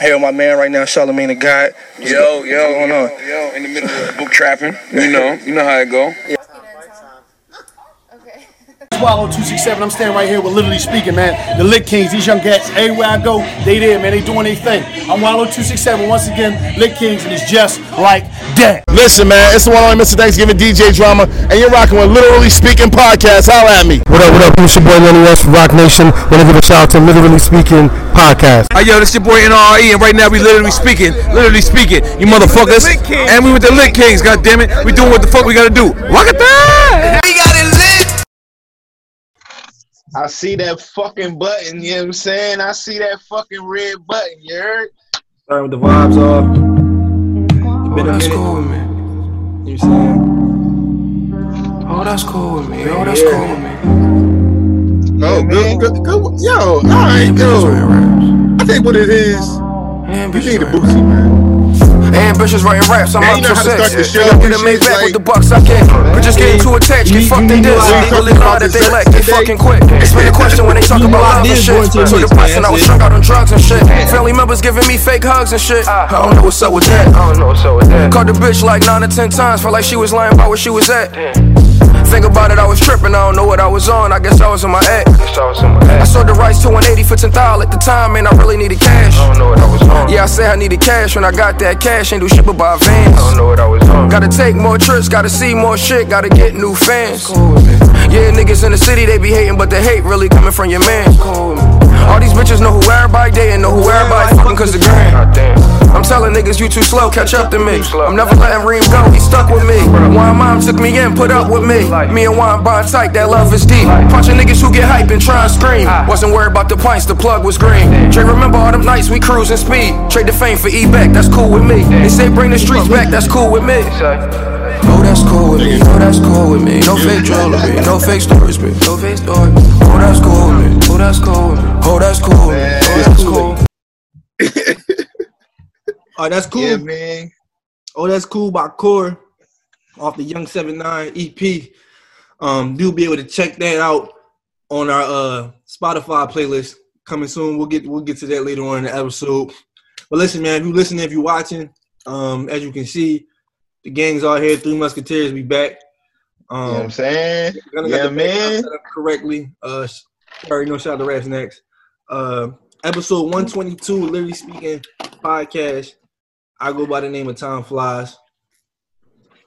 With my man right now, Charlemagne the God. Yo, yo, what's going yo, on? yo, in the middle of book trapping. You know, you know how it go. Swallow 267. I'm standing right here with Literally Speaking, man. The Lit Kings, these young cats, everywhere I go, they there, man. They doing their thing. I'm Wallo 267. Once again, Lit Kings, and it's just like that. Listen, man, it's the one only Mr. Thanksgiving DJ Drama, and you're rocking with Literally Speaking Podcast. Holla at me. What up, what up? It's your boy Lenny S from Roc Nation. Want to give a shout out to Literally Speaking Podcast. Hey, yo, this your boy NRE, and right now we literally speaking, literally speaking, you motherfuckers. And we with the Lit Kings, God damn it. We doing what the fuck we gotta do. Rock it down! I see that fucking button, you know what I'm saying? I see that fucking red button, you heard? Starting with the vibes off. Been that's cool with me. You know saying? Oh, that's cool with me. Oh, that's cool with me. Oh, good, good, good. Yo, all right, Ambitious writing yo. I think what it is, you need a writing boosie, man. Ambitious writing raps, I'm Man, up to six. start the show Fill up with and a shit, Maybach like- with the bucks I get. But just getting too attached, get fucked in this. how They to really talk that they the lack, sex they today. fucking quick. Explain the question when they talk about love and shit. So mix, depressed man, and I was strung out on drugs and shit. Family members giving me fake hugs and shit. Ah. I don't know what's up with that. I don't know what's up with that. Called the bitch like nine or ten times, felt like she was lying about where she was at. Think about it, I was tripping, I don't know what I was on. I guess I was in my act. I sold the rights to 180 for 10 at the time, man. I really needed cash. I don't know what I was on. Yeah, I said I needed cash when I got that cash. Ain't do shit but buy vans. I don't know what I was on. Gotta take more trips, gotta see more shit, gotta get new fans. Yeah, niggas in the city, they be hating, but the hate really coming from your man. All these bitches know who everybody dating, know who everybody fucking cause the gram. I'm telling niggas you too slow, catch up to me. I'm never letting Reem go, he stuck with me. Wine mom took me in, put up with me. Me and Wine bond tight, that love is deep. Punching niggas who get hype and try and scream. Ah. Wasn't worried about the pints, the plug was green. Dre remember all them nights we cruising speed. Trade the fame for E-Back, that's cool with me. They say bring the streets back, that's cool with me. Oh, that's cool with me. Oh, that's cool with me. No fake jewelry, no fake stories, bitch. No fake stories. Oh, that's cool with me. Oh, that's cool with me. Oh, that's cool with me. Oh, that's cool. All right, oh, that's cool. Yeah, man. Oh, that's cool by Core off the Young 79 EP. Um, you'll be able to check that out on our uh Spotify playlist coming soon. We'll get we'll get to that later on in the episode. But listen, man, if you listening, if you're watching, um, as you can see, the gang's all here. Three Musketeers, we back. You know Um, what I'm saying? Yeah, got the background man. correctly. Uh, sorry, no shout out to Raps next. Uh, episode 122, literally speaking podcast. I go by the name of Time Flies.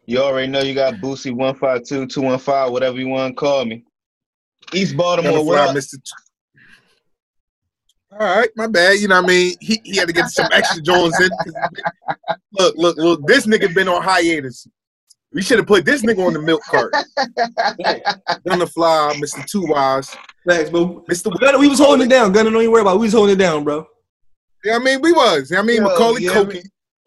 You already know you got Boosie 152, 215, whatever you want to call me. East Baltimore, Never what fly, up? Mr. All right, my bad. You know what I mean? He, he had to get some extra Jones in. Look, look, look. This nigga been on hiatus. We should have put this nigga on the milk cart. on the fly, Mr. Two Wise. Thanks, bro. Mr. Gunna, we was holding it down. Gunna, don't even worry about it. We was holding it down, bro. Yeah, I mean, we was. Yeah, I mean, Yo, Macaulay yeah, Culkin. You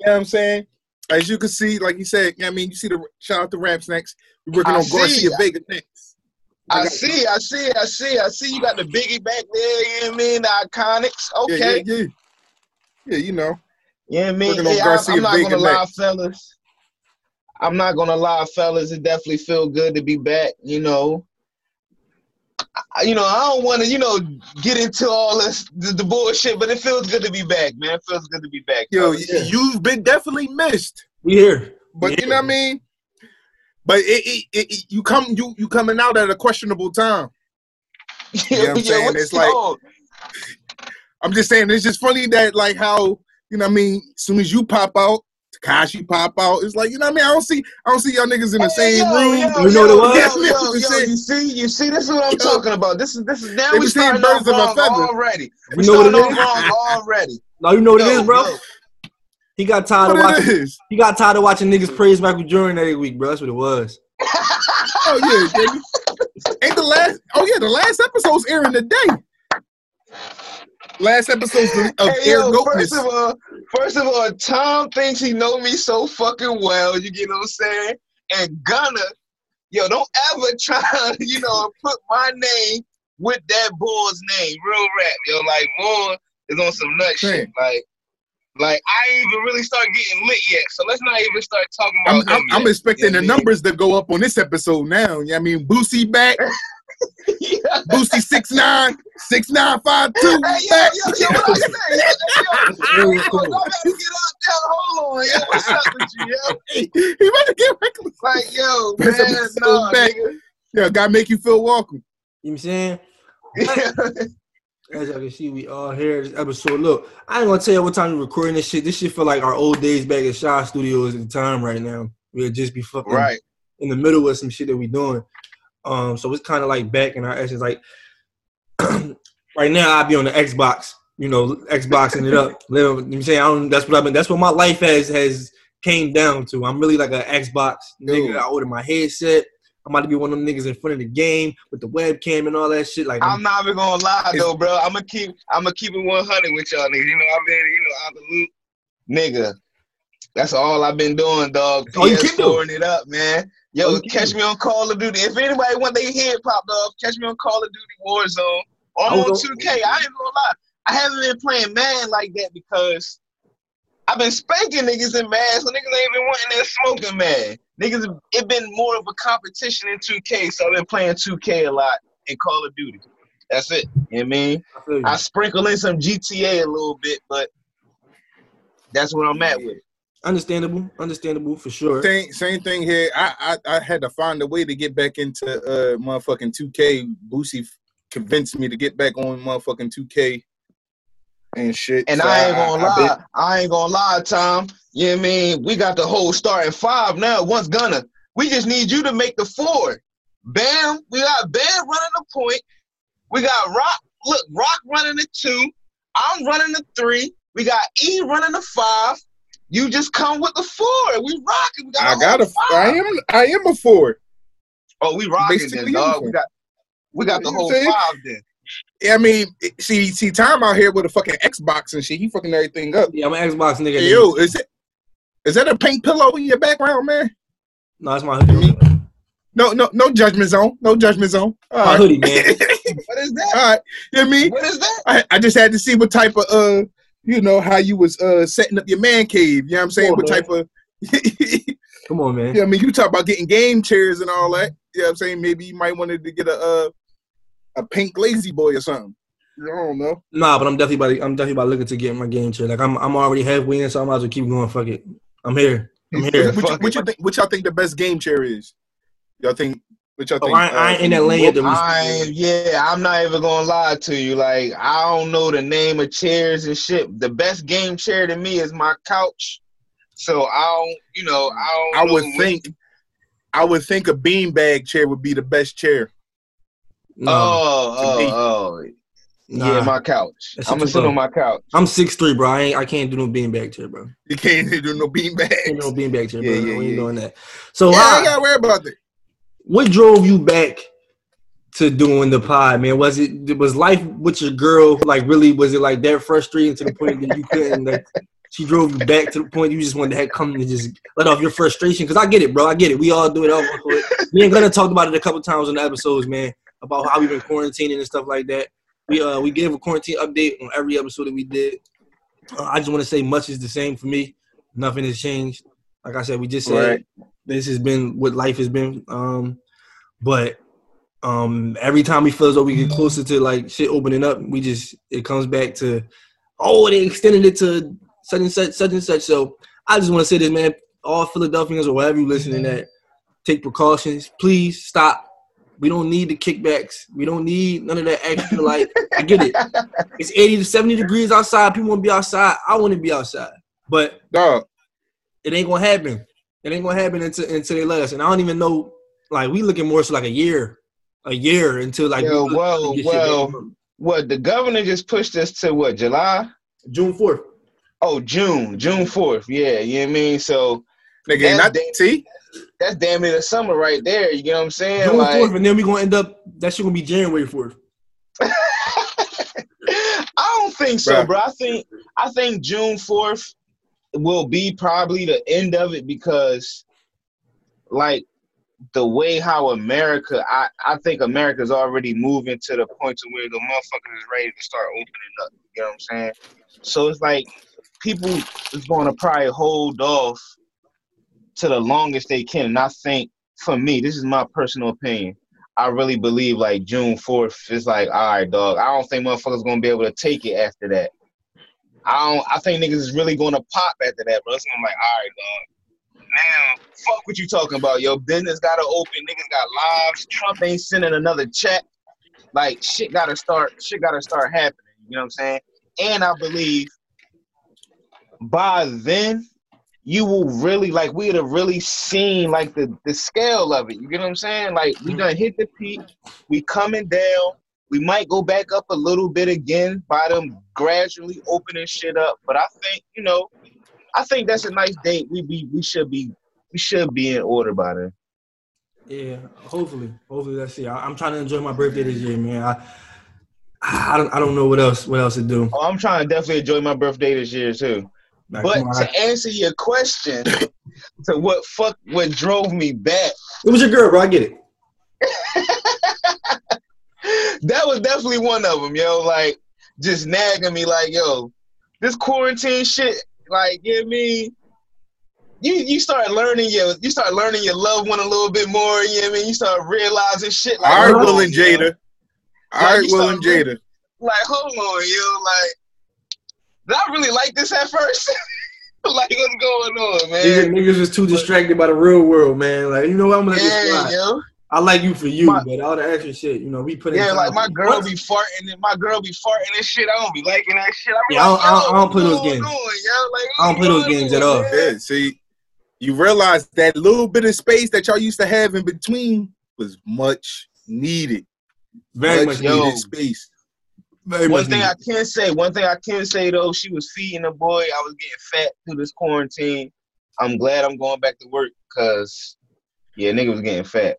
know what I'm saying? As you can see, like you said, I mean, you see the shout out to Raps next. We're working I on see. Garcia Vega next. I got- see, I see, I see, I see. You got the Biggie back there. You know what I mean? The Iconics. Okay. yeah, yeah. Yeah, you know. You know I mean? Working on Yeah, I'm, Garcia I'm not Vega gonna lie, next. fellas. I'm not gonna lie, fellas. It definitely feel good to be back. You know, I, you know, I don't want to, you know, get into all this the, the bullshit, but it feels good to be back, man. It feels good to be back. Yo, fellas. y- you've been definitely missed. We here. But We you know what I mean? But it, it, it, it- you come you you coming out at a questionable time. You know what I'm saying? what's It's like- on? I'm just saying it's just funny that like how you know what I mean. As soon as you pop out, Tekashi pop out. It's like you know what I mean. I don't see I don't see y'all niggas in the Hey, same yo, room. yo, You know yo, what it was? Yo, yo, yo, you see, you see, this is what I'm Yo. talking about. This is this is now They we be starting birds off of a feather. already. You We know what starting it off is? wrong already. Now you know what it Yo, is, bro. yo. He got tired of What it watching. He got tired of watching niggas praise Michael Jordan every week, bro. That's what it was. Oh yeah, baby. Ain't the last? Oh yeah, the last episode's airing today. Last episode of Hey, Air yo, first of all, first of all, Tom thinks he know me so fucking well. You get what I'm saying? and Gunna, yo, don't ever try, you know, put my name with that boy's name. Real rap, yo. Like, boy is on some nut shit. Like, like I ain't even really start getting lit yet. So let's not even start talking I'm, about I'm, him I'm expecting You the numbers to go up on this episode now. Yeah, I mean, Boosie back. Boosie six nine six nine five two. Hey, yo, yo, yo, what I say? Yo, yo, yo, yo, y'all better get out there. Hold on, yo. What's up with you, yo? He about to get reckless. Like, yo, This man, episode no, back. nigga. Yeah, gotta make you feel welcome. You know what I'm saying? As y'all can see, we all here this episode. Look, I ain't gonna tell you what time we're recording this shit. This shit feel like our old days back at Shaw Studios at the time right now. We'll just be fucking Right. in the middle of some shit that we doing. Um, so it's kind of like back in our essence. Like right now, I'll be on the Xbox, you know, Xboxing it up. Living, you I'm saying? I don't, that's what I've been. That's what my life has has came down to. I'm really like an Xbox nigga. I ordered my headset. I'm about to be one of them niggas in front of the game with the webcam and all that shit. Like I'm not even gonna lie though, bro. I'm gonna keep I'm gonna keep it 100 with y'all niggas. You know, I've been you know out the loop, nigga. That's all I've been doing, dog. Oh, you keep PS4 it up, man. Yo, Oh, you keep catch me on Call of Duty. If anybody want they head popped off, catch me on Call of Duty Warzone. Or on 2K. I ain't gonna lie. I haven't been playing man like that because I've been spanking niggas in man, so niggas ain't been wanting that smoking man. Niggas, it been more of a competition in 2K, so I've been playing 2K a lot in Call of Duty. That's it. You know what I mean? I. I sprinkle in some GTA a little bit, but that's where I'm at with it. Understandable, understandable for sure. Same same thing here. I, I I had to find a way to get back into uh motherfucking 2K. Boosie convinced me to get back on motherfucking 2K and shit. And So I ain't gonna I lie, bet- I, ain't gonna lie, Tom. You know what I mean? We got the whole starting five now. Once Gunna, we just need you to make the four. Bam, we got Bam running the point. We got Rock. Look, Rock running the two. I'm running the three. We got E running the five. You just come with the four. We rocking. We got I a got whole a I five. am I am a four. Oh, we rocking Basically then, dog. uniform. We got we got the You know whole what five then. I mean, see, see, Tom out here with a fucking Xbox and shit. He fucking everything up. Yeah, I'm an Xbox nigga. Hey, yo, is it is that a pink pillow in your background, man? No, it's my hoodie. No, no, no judgment zone. No judgment zone. All My right. hoodie, man. What is that? All right. You know what I mean? What is that? I, I just had to see what type of uh you know how you was uh setting up your man cave. You know what I'm saying? Come on, what man. type of Come on, man. Yeah, I mean you talk about getting game chairs and all that. You know what I'm saying? Maybe you might wanted to get a uh a pink lazy boy or something. I don't know. Nah, but I'm definitely about to, I'm definitely about looking to get my game chair. Like I'm I'm already halfway in, so I might as well keep going. Fuck it. I'm here. I'm here. What, you, what you think what y'all think the best game chair is? Y'all think what y'all Oh, think? I, I ain't in that lane I yeah, I'm not even gonna lie to you. Like, I don't know the name of chairs and shit. The best game chair to me is my couch. So I don't, you know, I I don't. would know think I would think a beanbag chair would be the best chair. No, oh, oh, oh, nah. yeah, my couch. That shit I'm gonna sit on my couch. I'm six three, bro. I ain't, I can't do no beanbag chair, bro. You can't do no beanbag. Can't no beanbag chair, bro. Yeah, yeah, we ain't doing that. So, Yeah, I how- ain't gotta worry about that. What drove you back to doing the pod, man? Was it was life with your girl like really? Was it like that frustrating to the point that you couldn't like? She drove you back to the point you just wanted to come and just let off your frustration. Because I get it, bro. I get it. We all do it. All. We ain't gonna talk about it a couple times on the episodes, man, about how we've been quarantining and stuff like that. We uh we gave a quarantine update on every episode that we did. Uh, I just want to say much is the same for me. Nothing has changed. Like I said, we just said Right. This has been what life has been. Um, but um, every time we feel as though we get closer to like shit opening up, we just it comes back to oh they extended it to such and such, such and such. So I just want to say this, man. All Philadelphians or whatever you listening at, take precautions. Please stop. We don't need the kickbacks. We don't need none of that extra. Like I get it. It's 80 to 70 degrees outside. People want to be outside. I want to be outside. But Dog, it ain't gonna happen. It ain't gonna happen until until they let us. And I don't even know. Like we looking more so like a year, a year until like Yo, we well, get well, what the governor just pushed us to what July? June fourth. Oh, June, June fourth. Yeah, you know what I mean. So nigga, That's not da- see. that's damn near the summer right there. You know what I'm saying? June Like, fourth, and then we gonna end up. That shit gonna be January fourth. I don't think so, Bruh. bro. I think I think June fourth will be probably the end of it because, like, the way how America, I, I think America's already moving to the point to where the motherfuckers is ready to start opening up. You know what I'm saying? So it's like people is going to probably hold off to the longest they can. And I think for me, this is my personal opinion. I really believe like June 4th is like, all right, dog. I don't think motherfuckers gonna be able to take it after that. I don't. I think niggas is really gonna pop after that, bro. Gonna be like, all right, dog. Now, fuck what you talking about. Yo, business gotta open. Niggas got lives. Trump ain't sending another check. Like shit gotta start. Shit gotta start happening. You know what I'm saying? And I believe by then you will really like we'd have really seen like the the scale of it. You get what I'm saying? Like we mm-hmm. done hit the peak. We coming down. We might go back up a little bit again by them gradually opening shit up. But I think you know, I think that's a nice date. We be we should be we should be in order by then. Yeah, hopefully, hopefully that's it. I, am trying to enjoy my birthday this year, man. I, I don't, I don't know what else, what else to do. Oh, I'm trying to definitely enjoy my birthday this year too. Like, but on, to answer your question, to what fuck what drove me back, It was your girl, bro. I get it. that was definitely one of them, yo. Like just nagging me, like, yo, this quarantine shit, like, you know what I mean? You you start learning your you start learning your loved one a little bit more. You know what I mean? You start realizing shit. Like, All right, hold Will on, and yo. Jada. All Like, right, Will and Jada. Like, hold on, yo. Like, did I really like this at first? like, what's going on, man? Niggas, niggas was too distracted by the real world, man. Like, you know what? I'm gonna let this Yeah, slide. yo. I like you for you, but all the extra shit, you know, we put in. Yeah, time. like my girl Once- be farting and my girl be farting and shit. I don't be liking that shit. I be Yeah, I like, don't- I don't- I don't play those games. on, yo? Like, I don't play those games at all. Yeah, see, you realize that little bit of space that y'all used to have in between was much needed. Very much needed needed. space. Very one much thing needed. I can say, one thing I can say though, she was feeding the boy. I was getting fat through this quarantine. I'm glad I'm going back to work because yeah, nigga was getting fat.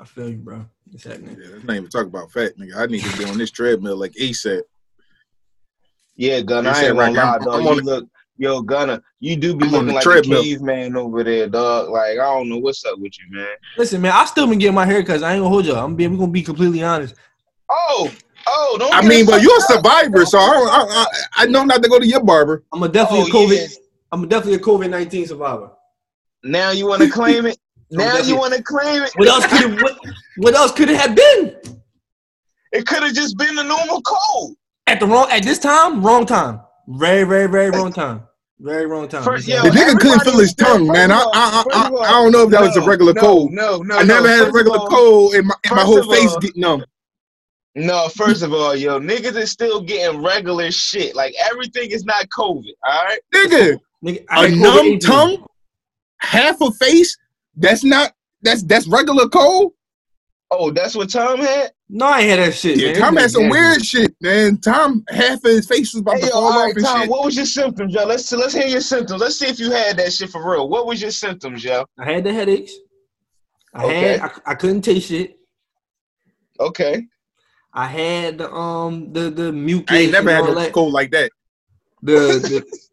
I feel you, bro. It's happening. Yeah, let's not even talk about fat, nigga. I need to be on this treadmill like ASAP. Yeah, Gunna, You I said ain't gonna lie, I'm- dog. I'm you on the- look, yo, Gunna, you do be I'm looking the like treadmill. a caveman over there, dog. Like I don't know what's up with you, man. Listen, man, I still been getting my haircuts. I ain't gonna hold y'all. I'm being, we gonna be completely honest. Oh, oh, don't. I mean, but you're a up. survivor, so I, don't, I, I, I know not to go to your barber. I'm a definitely Oh, a COVID. yeah. I'm definitely a COVID nineteen survivor. Now you want to claim it? Now you want to claim it? What else could it? What, what else could it have been? It could have just been a normal cold. At the wrong at this time, wrong time. Very, very, very wrong time. Very wrong time. First, yo, The nigga couldn't feel his tongue, man. I, all- I, I, first I, all, I don't know if that was a regular no, cold. No, no, I never no. had a regular all- cold, and my, and my whole face all- get numb. No, first of all, yo, niggas is still getting regular shit. Like everything is not COVID. All right. Nigga, Nigga, I a had numb tongue, half a face. That's not. That's that's regular cold. Oh, that's what Tom had. No, I had that shit. Yeah, man. Tom had some nigga weird shit, man. Tom, half of his face was about Hey, to yo, fall all off right, and Tom. shit. What was your symptoms, yo? Let's let's hear your symptoms. Let's see if you had that shit for real. What was your symptoms, yo? I had the headaches. I Okay. had. I, I couldn't taste shit. Okay. I had the um the the mucus. I ain't never had a no that. cold like that. The,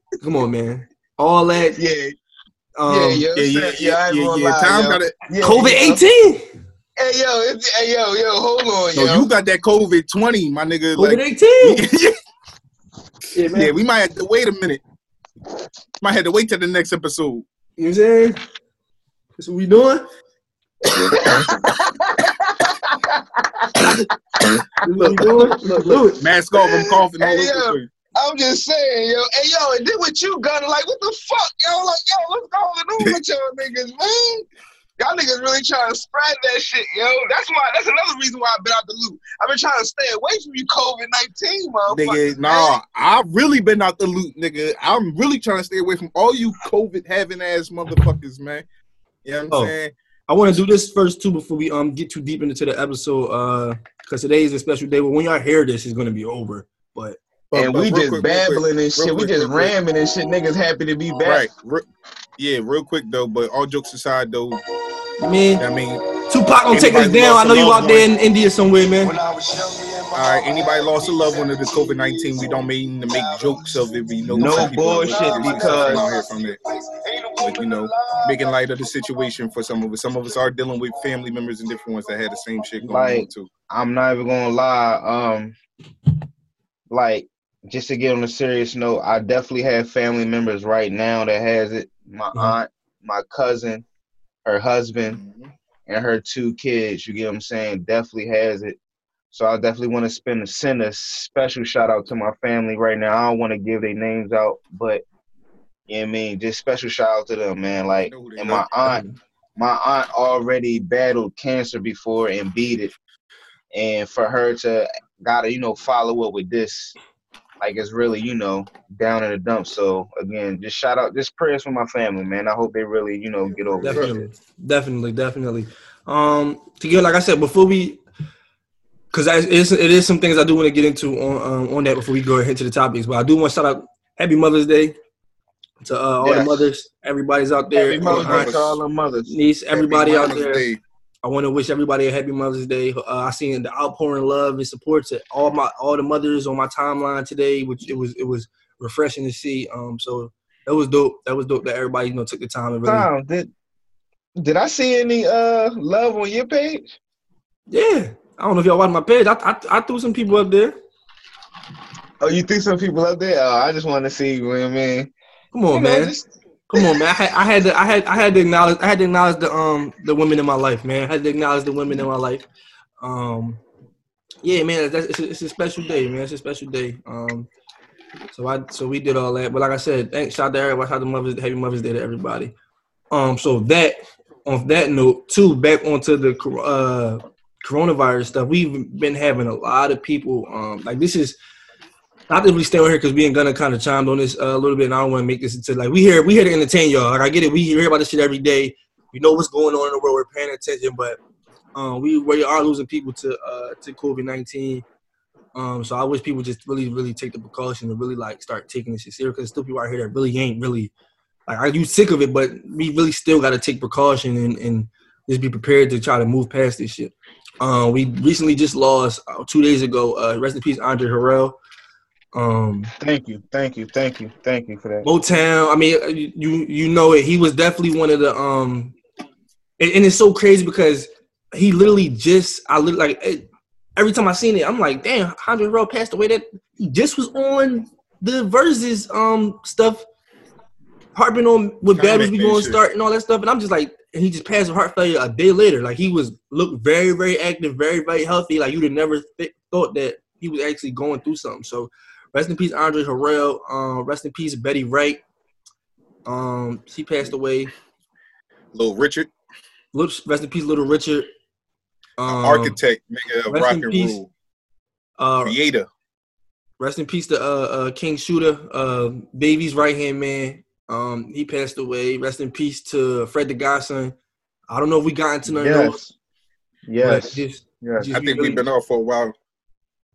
the come on, man. All that. Yeah. Um, yeah, yo, Yeah, yeah, yeah, yeah, yeah, gonna yeah. lie, Tom yo. got it. Yeah, COVID eighteen. Hey, yo, it's, hey, yo, yo, hold on, So yo. you got that COVID twenty, my nigga. COVID Like, eighteen. Yeah, man. yeah, we might have to wait a minute. Might have to wait till the next episode. You know what I'm saying? That's what we doing. That's what we doing. Look, look. Mask off, I'm coughing all Hey, over yo. the place. I'm just saying, yo. Hey, yo, and then what you got? Like, what the fuck, yo? Like, yo, what's going on with y'all niggas, man? Y'all niggas really trying to spread that shit, yo. That's why. That's another reason why I've been out the loop. I've been trying to stay away from you, COVID nineteen, motherfucker. Nigga, nah, I've really been out the loop, nigga. I'm really trying to stay away from all you COVID having ass motherfuckers, man. You know what I'm Oh. saying? I want to do this first too before we um get too deep into the episode. Uh, because today is a special day. But when y'all hear this, it's gonna be over. But But- And but we real just quick, babbling quick, and real shit. We just real quick. ramming and shit. Niggas happy to be back. Right. Re- yeah, real quick though, but all jokes aside though, I mean, I mean, Tupac gonna take us down. I know you loved out there in India somewhere, man. When I was young, all right, anybody lost a loved one to the COVID nineteen, we don't mean to make jokes of it. We know No some people are bullshit, really because- suffering out here from it. But you know, making light of the situation for some of us. Some of us are dealing with family members and different ones that had the same shit going on too. I'm not even gonna lie. Um, like just to get on a serious note, I definitely have family members right now that has it. My aunt, my cousin, her husband, and her two kids. You get what I'm saying? Definitely has it. So I definitely want to spend send a special shout out to my family right now. I don't want to give their names out, but you know what I mean, just special shout out to them, man. Like, and my aunt, my aunt already battled cancer before and beat it, and for her to gotta you know follow up with this, like it's really you know down in the dumps. So again, just shout out, just prayers for my family, man. I hope they really you know get over Definitely, this. definitely, definitely. Um, to get like I said before we, because it is, it is some things I do want to get into on um, on that before we go ahead into the topics. But I do want to shout out Happy Mother's Day to uh, all the mothers, everybody's out there, Happy Mother's Day to all the mothers. niece, everybody out there. Day. I want to wish everybody a happy Mother's Day. Uh, I seen the outpouring love and support to all my all the mothers on my timeline today, which it was it was refreshing to see. Um, so that was dope. That was dope that everybody you know took the time and really. Tom, did did I see any uh love on your page? Yeah, I don't know if y'all watch my page. I, I I threw some people up there. Oh, you think some people up there? Oh, I just want to see. You know what I mean, Come on, You know, man. just- Come on, man. I had, I had to I had I had to acknowledge I had to acknowledge the um the women in my life, man. I had to acknowledge the women in my life. Um, yeah, man. That's, it's, a, it's a special day, man. It's a special day. Um, so I so we did all that, but like I said, thanks shout out to everybody. Shout out to Mother's Happy Mother's Day to everybody. Um, so that on that note, too, back onto the uh coronavirus stuff. We've been having a lot of people. Um, like this is not that we stay on here because we ain't gonna kind of chimed on this uh, a little bit, and I don't want to make this into like we here we here to entertain y'all. Like I get it, we hear about this shit every day. We know what's going on in the world. We're paying attention, but um, we we are losing people to uh, to COVID nineteen. Um, so I wish people just really really take the precaution to really like start taking this shit serious because still people out here that really ain't really like are you sick of it, but we really still got to take precaution and and just be prepared to try to move past this shit. Um, we recently just lost uh, two days ago. Uh, rest in peace, Andre Harrell. Um, thank you, thank you, thank you, thank you for that. Motown. I mean, uh, you you know it. He was definitely one of the um, and, and it's so crazy because he literally just I literally like it, every time I seen it, I'm like, damn, Andre Harrell passed away. That he just was on the Verzuz um stuff, harping on what Comment battles we going to start and all that stuff, and I'm just like, and he just passed with heart failure a day later. Like he was looked very very active, very very healthy. Like you'd have never th- thought that he was actually going through something. So rest in peace, Andre Harrell. Um, rest in peace, Betty Wright. Um, she passed away. Little Richard, Little, rest in peace, Little Richard. Um, architect, nigga, of rest rock in and peace. roll, Uh, creator. Rest in peace to uh, uh King Shooter, uh Baby's right hand man. Um, he passed away. Rest in peace to Fred the Godson. I don't know if we got into none of those. Yes, just- yes. just I think really- we've been off for a while.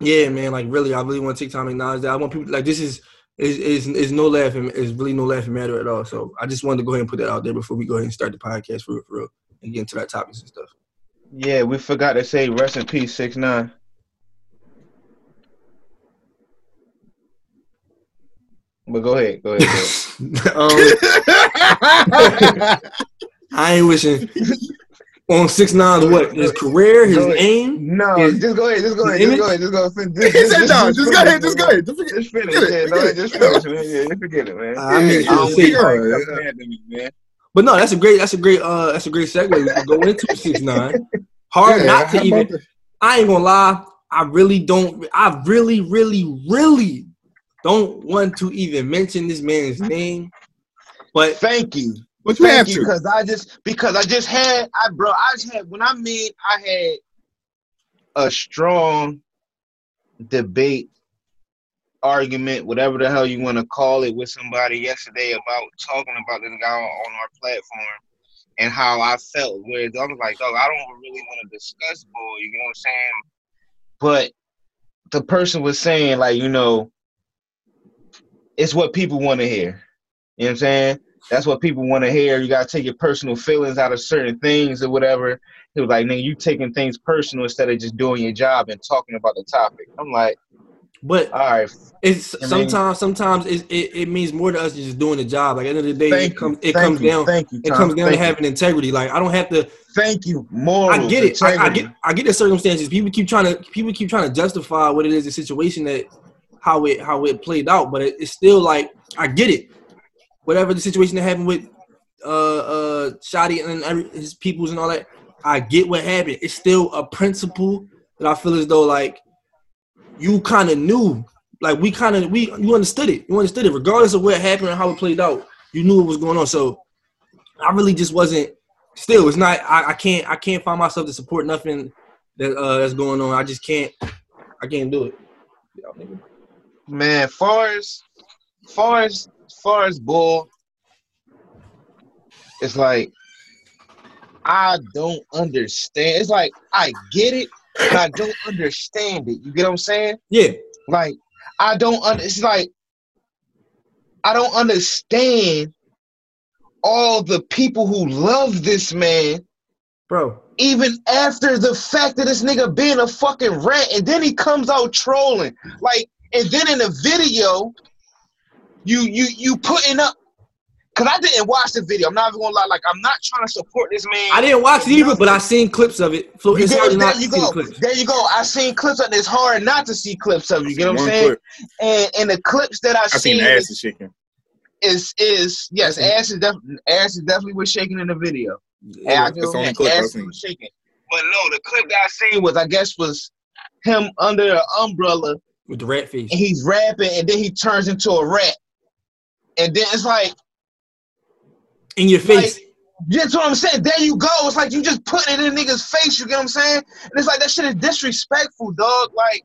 Yeah, man. Like really, I really want to take time to acknowledge that. I want people like this is is is is no laughing. Is really no laughing matter at all. So I just wanted to go ahead and put that out there before we go ahead and start the podcast for real, for real and get into that topics and stuff. Yeah, we forgot to say rest in peace, six nine. But go ahead, go ahead. Go ahead. um, I ain't wishing on six nine what his career, his aim. No, his- just go ahead, just go ahead, just go ahead, just go ahead. He Just, said, "No, just go ahead, just go ahead, just forget- Just finish, forget it, yeah, no, just forget it." finish, man. Yeah, just forget it, man. I mean, I don't see, think yeah. to me, man. But no, that's a great that's a great uh that's a great segue. We go into six nine. Hard Yeah, not to even the- I ain't gonna lie, I really don't I really, really, really don't want to even mention this man's name. But Thank you. But you have Thank you, to. because I just because I just had I bro I just had when I mean I had a strong debate argument whatever the hell you want to call it with somebody yesterday about talking about this guy on our platform and how I felt where I was like dog I don't really want to discuss boy you know what I'm saying but the person was saying like you know it's what people want to hear you know what I'm saying that's what people want to hear. You gotta take your personal feelings out of certain things or whatever. He was like, nigga, you taking things personal instead of just doing your job and talking about the topic. I'm like, But all right, it's mean- sometimes sometimes it, it, it means more to us than just doing the job. Like at the end of the day, it comes it comes you, down thank you, it comes down to thank you. having integrity. Like I don't have to thank you. Morals, I get it. I, I get I get the circumstances. People keep trying to people keep trying to justify what it is the situation that how it how it played out, but it, it's still like I get it. Whatever the situation that happened with uh uh Shotti and every, his peoples and all that, I get what happened. It's still a principle that I feel as though like you kind of knew, like we kind of we you understood it. You understood it, regardless of what happened and how it played out. You knew what was going on. So I really just wasn't. Still, it's not. I, I can't. I can't find myself to support nothing that uh, that's going on. I just can't. I can't do it. Man, far as far as far as bull, it's like I don't understand. It's like I get it, but I don't understand it. You get what I'm saying? Yeah. Like I don't. Un- it's like I don't understand all the people who love this man, bro. Even after the fact that this nigga being a fucking rat, and then he comes out trolling, like, and then in the video, you you you putting up. Cause I didn't watch the video. I'm not even gonna lie. Like I'm not trying to support this man. I didn't watch it either, but I seen clips of it. So it's hard there not to you see go. clips. There you go. I seen clips of it. It's hard not to see clips of it. You get what I'm saying? clip. And and the clips that I, I seen seen ass is, is shaking. is is yes, ass is definitely ass is definitely was shaking in the video. And I that's give the him only clip Ass was shaking. But no, the clip that I seen was I guess was him under an umbrella with the rat face. and he's rapping and then he turns into a rat. And then it's like In your face. Like, that's what I'm saying. There you go. It's like you just putting it in a nigga's face. You get what I'm saying? And it's like that shit is disrespectful, dog. Like,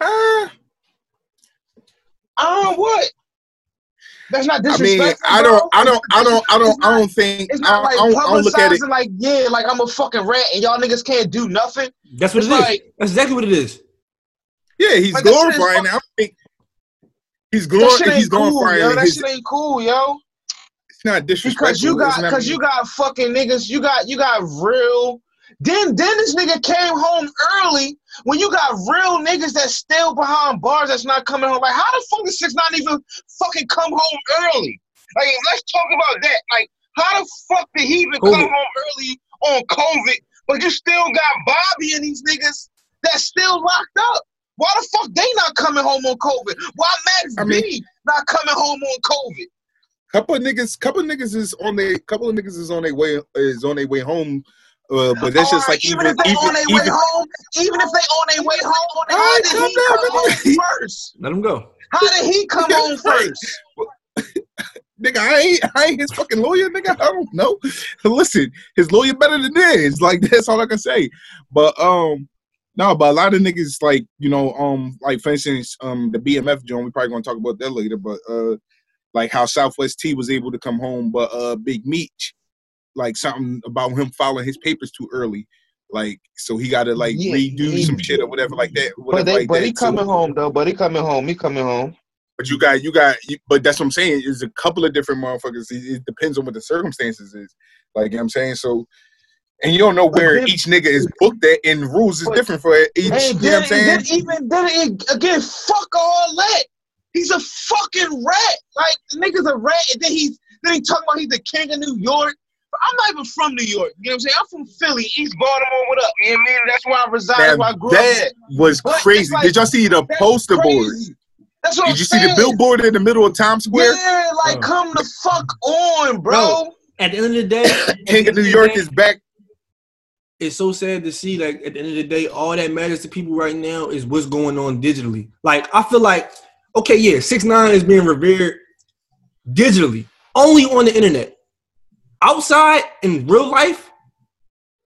uh, I don't know what. That's not I disrespectful. mean, I don't, I don't, I don't, I don't, I don't think, It's not don't, like I don't, I look at it. publicizing like, yeah, like I'm a fucking rat and y'all niggas can't do nothing. That's what It's it is. like- That's exactly what it is. Yeah, he's Like, that glorifying. it. I don't think he's That shit glorifying. ain't He's cool, glorifying. yo. That his, shit ain't cool, yo. it's not disrespectful. Because you got, because you got fucking niggas. You got, you got real. Then, then this nigga came home early. When you got real niggas that still behind bars, that's not coming home. Like, how the fuck is six not even fucking come home early? Like, let's talk about that. Like, how the fuck did he even come home early on COVID? But you still got Bobby and these niggas that's still locked up. Why the fuck they not coming home on COVID? Why Max I mean- B not coming home on COVID? couple of niggas, couple of niggas is on their, couple of niggas is on their way, is on their way home. Uh, but that's just Alright, like even, even, if they even, on their way even, home, even if they on their way home, how Alright, did he down, come home first? Let him go. How did he come Yeah, home right. first? nigga, I ain't, I ain't his fucking lawyer, nigga. I don't know. Listen, his lawyer better than this. Like that's all I can say. But um, no, but a lot of niggas like you know um like for instance um the BMF joint. We probably gonna talk about that later. But uh, like how Southwest T was able to come home, but uh Big Meech, like something about him filing his papers too early. Like so he got to like Yeah, redo he- some shit or whatever like that. But they, like but that. he coming home though. But he coming home. He coming home. but you got, you got, but that's what I'm saying. Is a couple of different motherfuckers. It, it depends on what the circumstances is. Like you know what I'm saying. So, and you don't know where then- each nigga is booked at, and rules is different for each. You know And what then, I'm saying? then even then it- again, fuck all that. He's a fucking rat. Like the nigga's a rat, and then he's then he talking about he's the king of New York. But I'm not even from New York. You know what I'm saying? I'm from Philly, East Baltimore. What up? You know what I mean? That's where I reside. That's where I Now, grew up. that was But crazy. like- Did y'all see the poster board? That's what Did I'm you see the billboard in the middle of Times Square? Yeah, like Oh. come the fuck on, bro. At the end of the day, King of New York day, is back. It's so sad to see like at the end of the day all that matters to people right now is what's going on digitally like i feel like okay yeah six nine is being revered digitally only on the internet outside in real life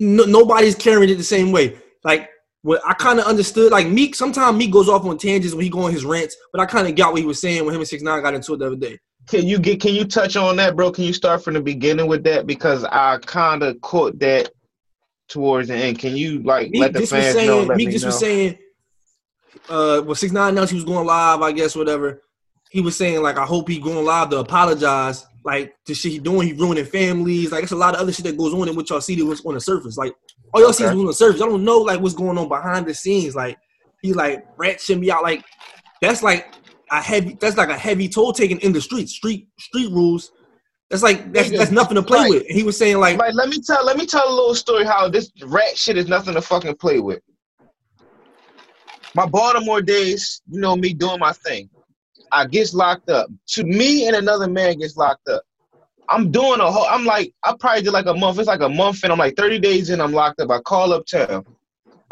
no, nobody's carrying it the same way like what i kind of understood like meek sometimes meek goes off on tangents when he go on his rants but i kind of got what he was saying when him and six nine got into it the other day Can you get? Can you touch on that, bro? Can you start from the beginning with that because I kind of caught that towards the end. Can you like Meek let the fans saying, know? Let Meek me just know. was saying, uh, well, six nine announced he was going live, I guess, whatever. he was saying like I hope he going live to apologize. Like the shit he doing, he ruining families. Like it's a lot of other shit that goes on in what y'all see that was on the surface. Like all y'all see is on the surface. Y'all don't know like what's going on behind the scenes. Like he like ratcheting me out. Like that's like a heavy. That's like a heavy toll taken in the streets. Street street rules. That's like that's that's nothing to play with. And he was saying like Like, let me tell let me tell a little story how this rat shit is nothing to fucking play with. My Baltimore days, you know me doing my thing. I gets locked up. To me and another man gets locked up. I'm doing a whole. I'm like I probably did like a month. It's like a month and I'm like 30 days in. I'm locked up. I call uptown.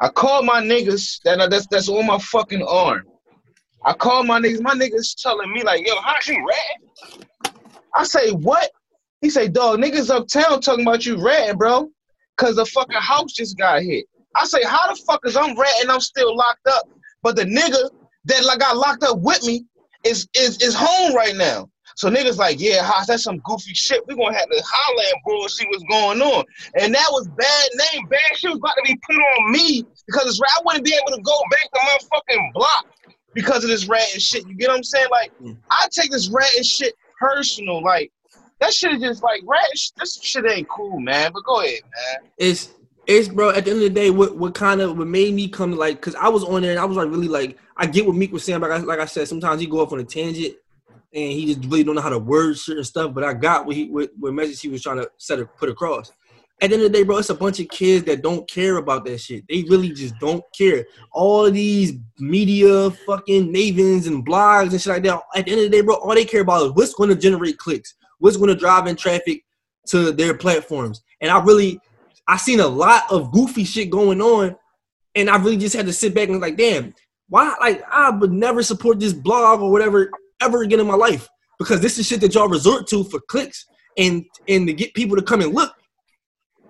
I call my niggas that that's that's on my fucking arm. I call my niggas. My niggas telling me like, yo, how you rat? I say what? He say, dog, niggas uptown talking about you ratting, bro, cause the fucking house just got hit. I say, how the fuck is I'm ratting? I'm still locked up, but the nigga that like got locked up with me is is is home right now. So niggas like, yeah, Haas, that's some goofy shit. We gonna have to holler and bro and see what's going on. And that was bad name, bad shit was about to be put on me because it's I wouldn't be able to go back to my fucking block because of this rat and shit. You get what I'm saying? Like, mm. I take this rat and shit personal. Like, that shit is just like rat. sh- This shit ain't cool, man. But go ahead, man. it's it's bro. At the end of the day, what what kind of what made me come like because I was on there and I was like really like I get what Meek was saying, but like I, like I said, sometimes he go off on a tangent and he just really don't know how to word certain stuff. But I got what he what, what message he was trying to set or put across. At the end of the day, bro, it's a bunch of kids that don't care about that shit. They really just don't care. All these media fucking mavens and blogs and shit like that. At the end of the day, bro, all they care about is what's going to generate clicks, what's going to drive in traffic to their platforms. And I really, I seen a lot of goofy shit going on, and I really just had to sit back and like, damn, why? Like, I would never support this blog or whatever ever again in my life because this is shit that y'all resort to for clicks and and to get people to come and look.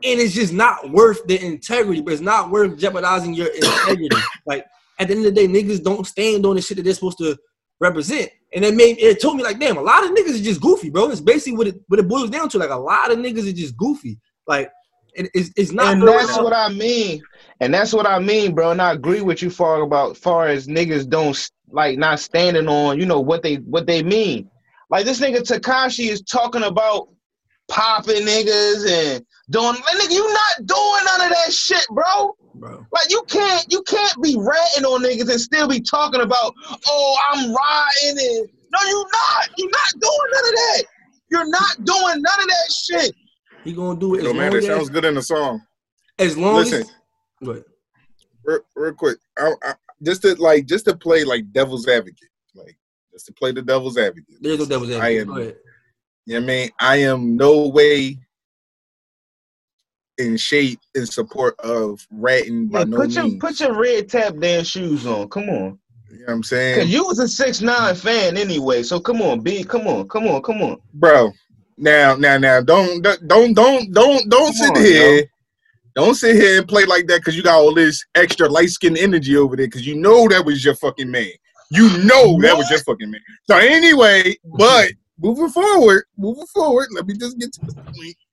And it's just not worth the integrity, but it's not worth jeopardizing your integrity. like at the end of the day, niggas don't stand on the shit that they're supposed to represent. And it made it told me like, damn, a lot of niggas is just goofy, bro. It's basically what it what it boils down to. Like a lot of niggas is just goofy. Like it, it's, it's not and that's out- what I mean. And that's what I mean, bro. And I agree with you far about far as niggas don't like not standing on, you know, what they what they mean. Like this nigga Tekashi is talking about popping niggas and doing like, nigga, you not doing none of that shit, bro. Bro. Like you can't you can't be ratting on niggas and still be talking about, oh, I'm riding and no, you not. You're not doing none of that. You're not doing none of that shit. He gonna do it Yo, as man, long it as sounds good in the song. as long Listen, as Go ahead. real, real quick, I, I, just to like, just to play like devil's advocate, like just to play the devil's advocate. There's no devil's I advocate. am, Go ahead. You know what I mean, I am no way in shape in support of ratting by Yeah, no put means. your put your red tap dance shoes on. Come on. you know what I'm saying? Cause you was a six nine fan anyway, so come on, B, come on, come on, come on. bro. Now, now, now, don't, don't, don't, don't, don't, sit on, here. Don't sit here and play like that because you got all this extra light skin energy over there because you know that was your fucking man. You know that was your fucking man. So anyway, but moving forward, moving forward, let me just get to the point.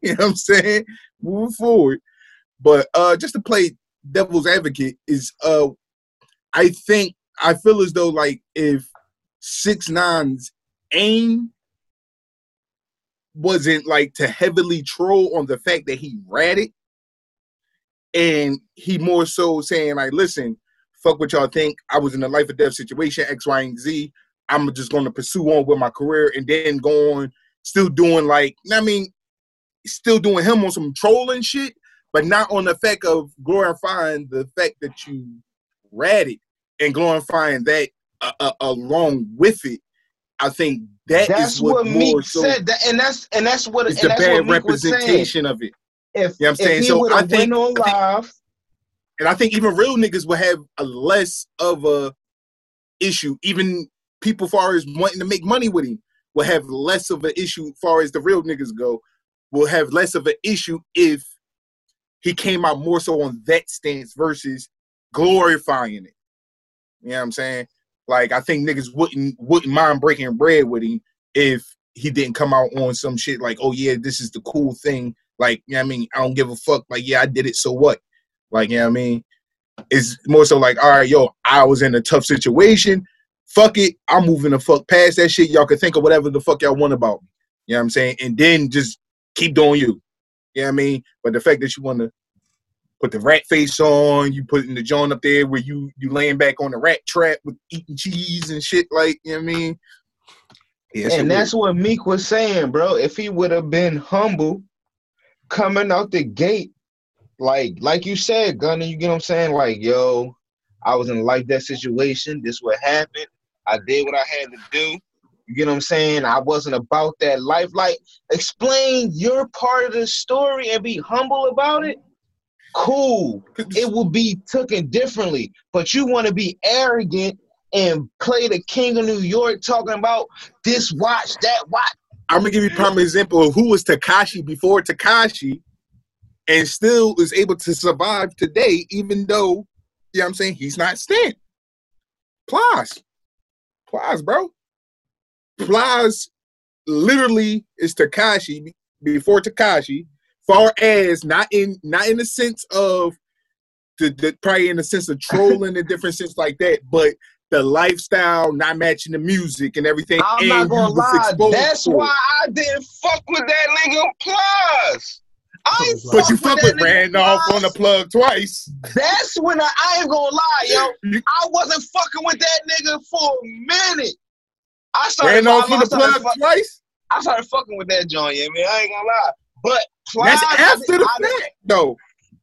You know what I'm saying? Moving forward. But uh just to play devil's advocate is uh I think I feel as though like if six nines aim wasn't like to heavily troll on the fact that he ratted and he more so saying like listen fuck what y'all think i was in a life or death situation x y and z i'm just going to pursue on with my career and then going, still doing like i mean still doing him on some trolling shit but not on the fact of glorifying the fact that you ratted and glorifying that uh, uh, along with it i think that is that's what, what, more Meek so said. That, and that's and that's what it's and bad what Meek was saying. representation of it If, You know what I'm saying? So would I think- I think- live, and I think even real niggas will have a less of a issue. Even people far as wanting to make money with him will have less of an issue far as the real niggas go, will have less of an issue if he came out more so on that stance versus glorifying it. You know what I'm saying? Like I think niggas wouldn't wouldn't mind breaking bread with him if he didn't come out on some shit like, oh yeah, this is the cool thing. Like, you know what I mean? I don't give a fuck. Like, yeah, I did it, so what? Like, you know what I mean? It's more so like, all right, yo, I was in a tough situation. Fuck it, I'm moving the fuck past that shit. Y'all can think of whatever the fuck y'all want about me. You know what I'm saying? And then just keep doing you. You know what I mean? But the fact that you want to put the rat face on, you putting the joint up there where you you laying back on the rat trap with eating cheese and shit, like you know what I mean? Yeah, and that's weird. what Meek was saying, bro. If he would have been humble coming out the gate, like like you said, Gunna, you get what I'm saying? Like, yo, I was in like that situation. This what happened. I did what I had to do. You get what I'm saying? I wasn't about that life. Like, explain your part of the story and be humble about it. Cool. It will be taken differently. But you want to be arrogant and play the king of New York talking about this watch, that watch. I'm gonna give you a prime example of who was Tekashi before Tekashi, and still is able to survive today, even though you know what I'm saying he's not Stan. Plies, Plies, bro. Plies literally is Tekashi before Tekashi. Far as not in not in the sense of the, the probably in the sense of trolling and different sense like that, but the lifestyle not matching the music and everything. I'm and not gonna lie. That's why I didn't fuck with that nigga Plies. I But you fuck with with Ran off on the plug twice. That's when I, I ain't gonna lie, yo. I wasn't fucking with that nigga for a minute. I started Ran off I on the plug fuck- twice. I started fucking with that joint, yeah, man. I ain't gonna lie. But That's after the fact, though.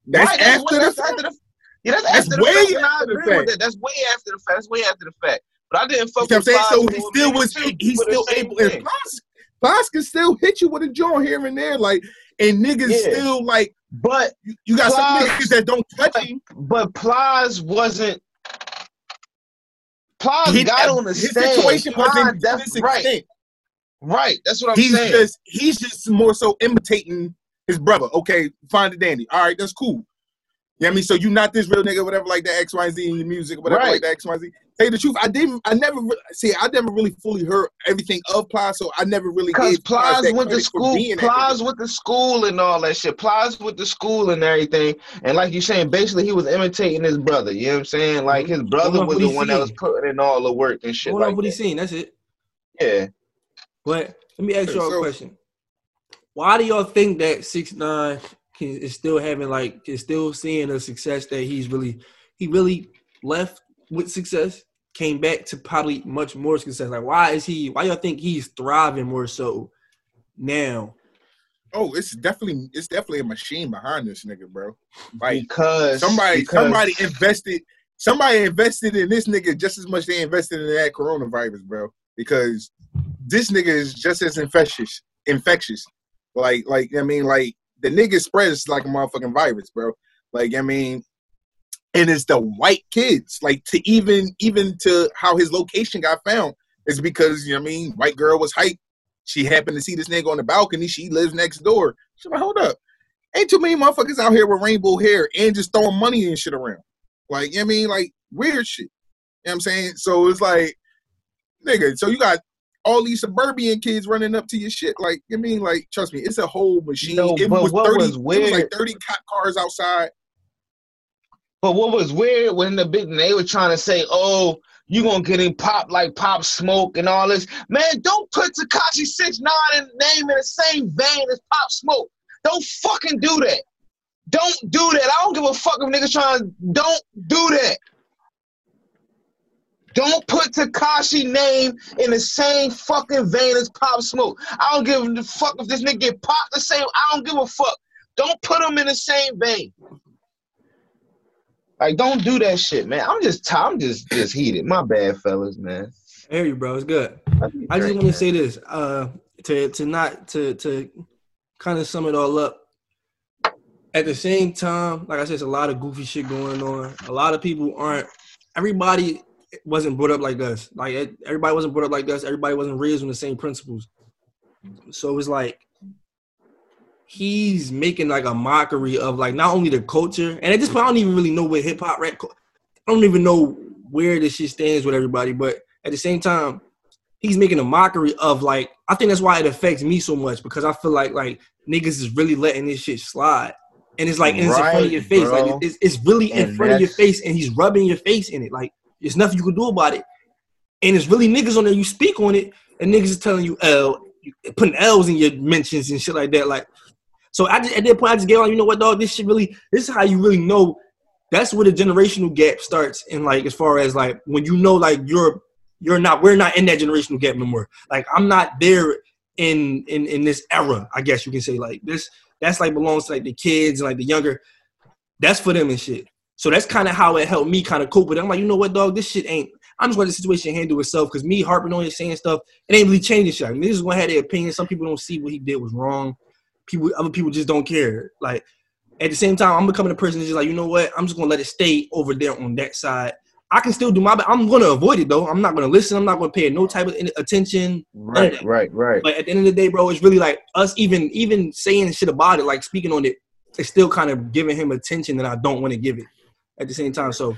That's Right, after the that's fact. after the yeah, that's, That's after the way fact, and I after the agree fact. with that. That's way after the fact. That's way after the fact. But I didn't fuck You know what I'm with saying? So he still was He, he's still able and thing. Plies, Plies can still hit you with a joint here and there, like and niggas Yeah. still like But you, you got some niggas that don't touch him. But Plies wasn't. Plies He- got on the his stand. situation Plies, wasn't this right. extent. Right. That's what I'm he's saying. just he's just more so imitating his brother. Okay, find the dandy. All right, that's cool. You know what I mean? So you not this real nigga, whatever like that, X, Y, Z in your music, whatever Right. like that, X, Y, Z. Tell you the truth, I didn't I never see I never really fully heard everything of Plies, so I never really Because gave Plies Plies went to school, being that Plies went to school and all that shit. Plies went to school and everything. And like you saying, basically he was imitating his brother. You know what I'm saying? Like his brother off was the he one that was putting in all the work and shit Hold like on, what that. he's seen. That's it. Yeah. But let me ask y'all so- a question. Why do y'all think that six nine can is still having like is still seeing the success that he's really he really left with success, came back to probably much more success. Like why is he why y'all think he's thriving more so now? Oh, it's definitely it's definitely a machine behind this nigga, bro. Like Because somebody because- somebody invested somebody invested in this nigga just as much they invested in that coronavirus, bro. Because this nigga is just as infectious infectious. Like like I mean like the nigga spreads like a motherfucking virus, bro. Like I mean and it's the white kids. Like to even even to how his location got found is because you know what I mean white girl was hyped. She happened to see this nigga on the balcony. She lives next door. She's like, hold up. Ain't too many motherfuckers out here with rainbow hair and just throwing money and shit around. Like, you know what I mean? Like weird shit. You know what I'm saying? So it's like, nigga, so you got all these suburban kids running up to your shit. Like, you know what I mean? Like, trust me, it's a whole machine. No, it was 30, was it was like 30 cop cars outside. But what was weird when the big they were trying to say, "Oh, you gonna get him pop like Pop Smoke and all this." Man, don't put Tekashi Six Nine in name in the same vein as Pop Smoke. Don't fucking do that. Don't do that. I don't give a fuck if niggas trying. to Don't do that. Don't put Tekashi name in the same fucking vein as Pop Smoke. I don't give a fuck if this nigga get popped the same. I don't give a fuck. Don't put him in the same vein. Like, don't do that shit, man. I'm just, t- I'm just, just heated. My bad, fellas, man. I hear you, bro. It's good. I I just want to say this, uh, to to not to to kind of sum it all up. At the same time, like I said, it's a lot of goofy shit going on. A lot of people aren't. Everybody wasn't brought up like us. Like everybody wasn't brought up like us. Everybody wasn't raised on the same principles. So it's like he's making like a mockery of like not only the culture, and at this point, I don't even really know where hip hop rap. I don't even know where this shit stands with everybody, but at the same time, he's making a mockery of like I think that's why it affects me so much because I feel like like niggas is really letting this shit slide. And it's like it's in front of your face. bro. Like it's, it's really in And front of your face and he's rubbing your face in it. Like there's nothing you can do about it. and it's really niggas on there. You speak on it, and niggas is telling you L, putting L's in your mentions and shit like that. Like, so I just at that point I just get on. You know what, dog? This shit really. This is how you really know. That's where the generational gap starts, and like as far as like when you know like you're you're not we're not in that generational gap no more. Like I'm not there in in in this era. I guess you can say like this. That's like belongs to like the kids and like the younger. That's for them and shit. So that's kind of how it helped me kind of cope with it. I'm like, you know what, dog? This shit ain't. I'm just going to the situation handle itself because me harping on it, saying stuff, it ain't really changing shit. I mean, niggas gonna have their opinion. Some people don't see what he did was wrong. People, other people just don't care. Like at the same time, I'm becoming a person that's just like, you know what? I'm just gonna let it stay over there on that side. I can still do my. I'm gonna avoid it though. I'm not gonna listen. I'm not gonna pay no type of attention. Right, right, right. But at the end of the day, bro, it's really like us even even saying shit about it, like speaking on it, it's still kind of giving him attention that I don't want to give it at the same time. So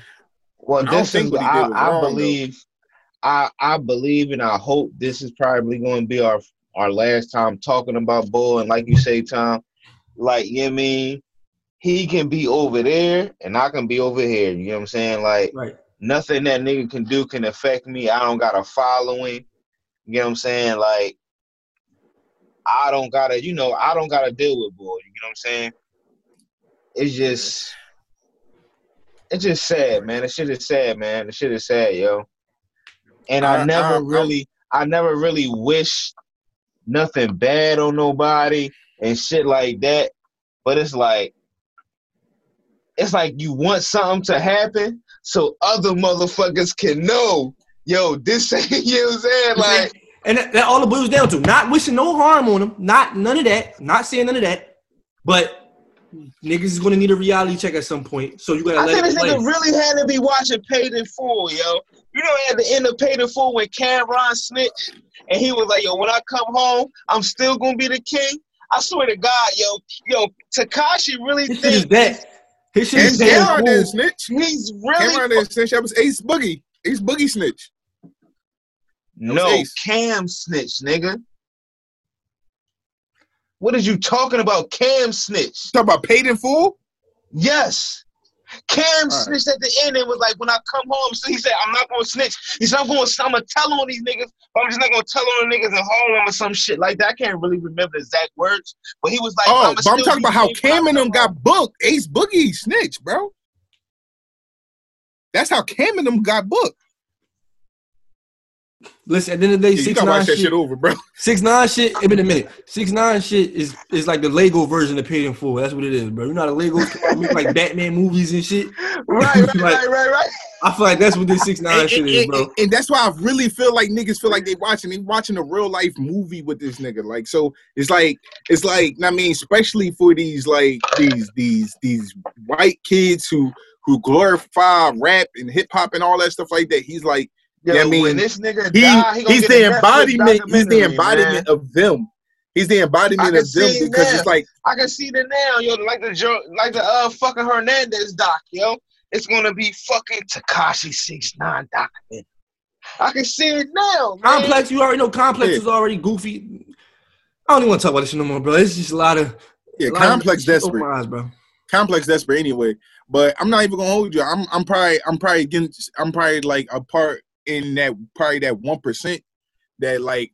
Well, I don't this is think what I, I wrong, though. believe I I believe and I hope this is probably going to be our our last time talking about Bull and like you say, Tom, like you know what I mean, he can be over there and I can be over here. You know what I'm saying? Like right. nothing that nigga can do can affect me. I don't got a following. You know what I'm saying? Like I don't gotta, you know, I don't gotta deal with Bull. You know what I'm saying? It's just it's just sad, man. The shit is sad, man. The shit is sad, yo. And I, I- never I- I- really, I never really wished nothing bad on nobody and shit like that. But it's like, it's like you want something to happen so other motherfuckers can know, yo, this ain't, you know what I'm saying? Like, and that, that all it boils down to not wishing no harm on them, not none of that, not saying none of that, but niggas is gonna need a reality check at some point. So you gotta I let think it this play. nigga really had to be watching Paid in Full, yo. You know, at the end of Paid in Full when Cameron snitched and he was like, yo, when I come home, I'm still gonna be the king. I swear to God, yo, yo, Tekashi really His shit is thinks that. His shit And is that. Cameron didn't snitch. he's really Cameron didn't snitch. That was Ace Boogie. Ace Boogie snitch. That no Ace. Cam snitch, nigga. What is you talking about? Cam snitch. Talk about paid in full. Yes. Cam All right. snitched at the end and was like, when I come home, so he said, I'm not gonna snitch. He said, I'm gonna I'm gonna tell on these niggas, but I'm just not gonna tell on the niggas at home or some shit like that. I can't really remember the exact words, but he was like, Oh, I'ma but I'm talking about how king when I Cam and them got booked. Ace Boogie snitch, bro. That's how Cam and them got booked. Listen, at the end of the day, Yeah, six nine shit, shit over, bro. six nine shit. It been a minute. Six nine shit is is like the Lego version of paid in full. That's what it is, bro. You know how the Legos make like Batman movies and shit. Right, right, Like, right, right, right. I feel like that's what this six nine And, shit and- is, and- bro. and that's why I really feel like niggas feel like they watching they watching a real life movie with this nigga. Like so it's like it's like I mean, especially for these like these these these white kids who who glorify rap and hip hop and all that stuff like that. He's like Yo, Yeah, I mean, when this nigga he, die, he he's the embodiment. He's the embodiment man. of them. He's the embodiment of them see because now. it's like I can see that now, yo, like the Joe, like the uh fucking Hernandez doc, yo. It's gonna be fucking Tekashi six nine document. I can see it now, man. Complex, you already know. Complex Yeah. is already goofy. I don't even want to talk about this shit no more, bro. It's just a lot of yeah, lot complex shit over desperate. my eyes, bro. complex desperate anyway. But I'm not even gonna hold you. I'm I'm probably I'm probably getting I'm probably like a part in that probably that one percent that like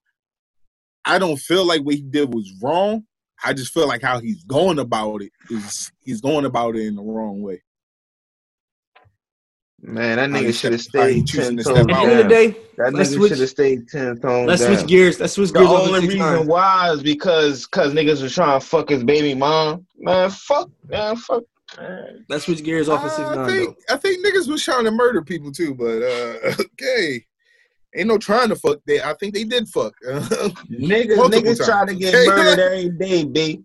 I don't feel like what he did was wrong. I just feel like how he's going about it is he's going about it in the wrong way. Man, that nigga should have step- how he stayed choosing ten to At the end of the day, That let's nigga switch. should have stayed ten toes Let's down. switch gears. Let's switch The gears. off only reason nine. why is because cause niggas was trying to fuck his baby mom. Man, fuck, man, fuck. Man. Let's switch gears off of six Uh, I nine. think I think niggas was trying to murder people too, but uh okay. Ain't no trying to fuck. They I think they did fuck. Niggas, Multiple niggas times. try to get Okay. murdered every day, B.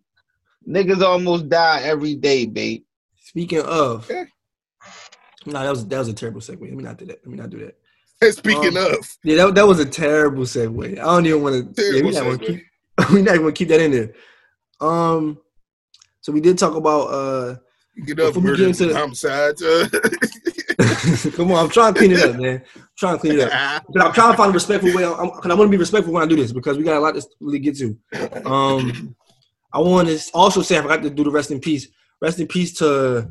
Niggas almost die every day, babe. Speaking of, Okay. no, that was that was a terrible segue. Let me not do that. Let me not do that. Speaking Um, of, Yeah, that, that was a terrible segue. I don't even want to. Yeah, Terrible we not going to segue. keep. We not going to keep that in there. Um, so we did talk about. uh get up, get murder, the- homicides. Come on, I'm trying to clean it up, man. I'm trying to clean it up. But I'm trying to find a respectful way. I'm, I want to be respectful when I do this because we got a lot to really get to. Um, I want to also say I forgot to do the rest in peace. Rest in peace to.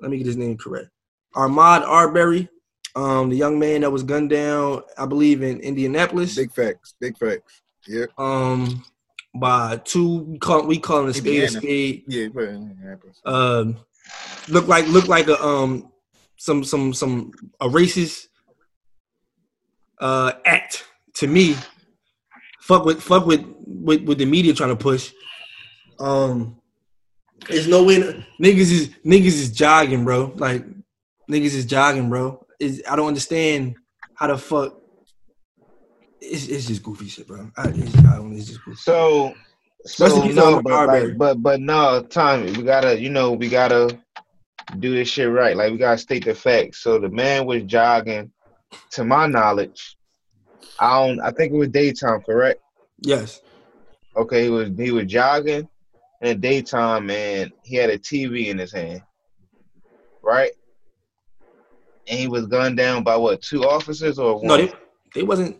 Let me get his name correct. Ahmaud Arbery. Um, the young man that was gunned down, I believe, in Indianapolis. Big facts. Big facts. Yeah. Um, by two, we call we call him a spade a spade. Yeah. Um, look like look like a um some some some a racist uh act to me. Fuck with fuck with with, with the media trying to push. Um, there's no way niggas is niggas is jogging, bro. Like niggas is jogging, bro. Is I don't understand how the fuck. It's, it's just goofy shit, bro. I, it's, I it's just goofy. So, so no, but like, but but no, Tommy, we gotta, you know, we gotta do this shit right. Like, we gotta state the facts. So the man was jogging, to my knowledge. I don't. I think it was daytime, correct? Yes. Okay, he was he was jogging in the daytime, and he had a TV in his hand, right? And he was gunned down by what? Two officers or one? No, they, they wasn't.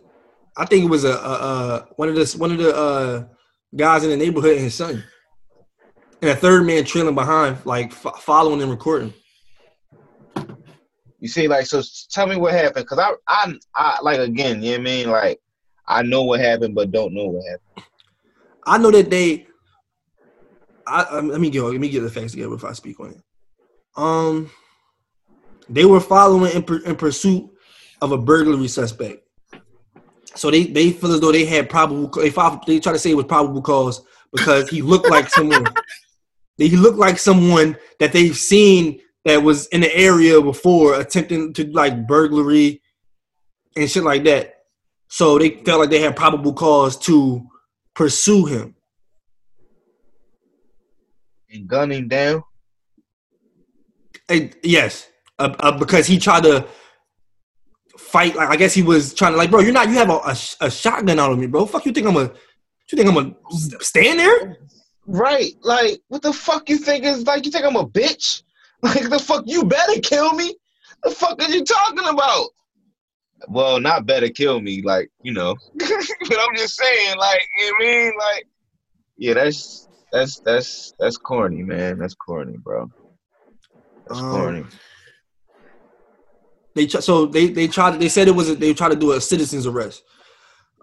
I think it was a, a, a one of the one of the uh, guys in the neighborhood and his son, and a third man trailing behind, like f- following and recording. You see, like, so tell me what happened, cause I, I, I, like, again, you know what I mean? Like, I know what happened, but don't know what happened. I know that they. I, I let me get let me get the facts together before I speak on it. Um, they were following in, in pursuit of a burglary suspect. So they they feel as though they had probable. They filed, they try to say it was probable cause because he looked like someone. he looked like someone that they've seen that was in the area before attempting to like burglary and shit like that. So they felt like they had probable cause to pursue him. And gun him down. And yes, uh, uh, because he tried to fight. Like I guess he was trying to like, bro, you're not. You have a, a, a shotgun out on me, bro. Fuck you think I'm a? You think I'm gonna stand there? Right. Like, what the fuck you think is like? You think I'm a bitch? Like, the fuck you better kill me? The fuck are you talking about? Well, not better kill me, like you know. but I'm just saying, like, you know what I mean? Like, yeah, that's that's that's that's corny, man. That's corny, bro. That's Um, corny. They so they they tried. They said it was a, they tried to do a citizen's arrest,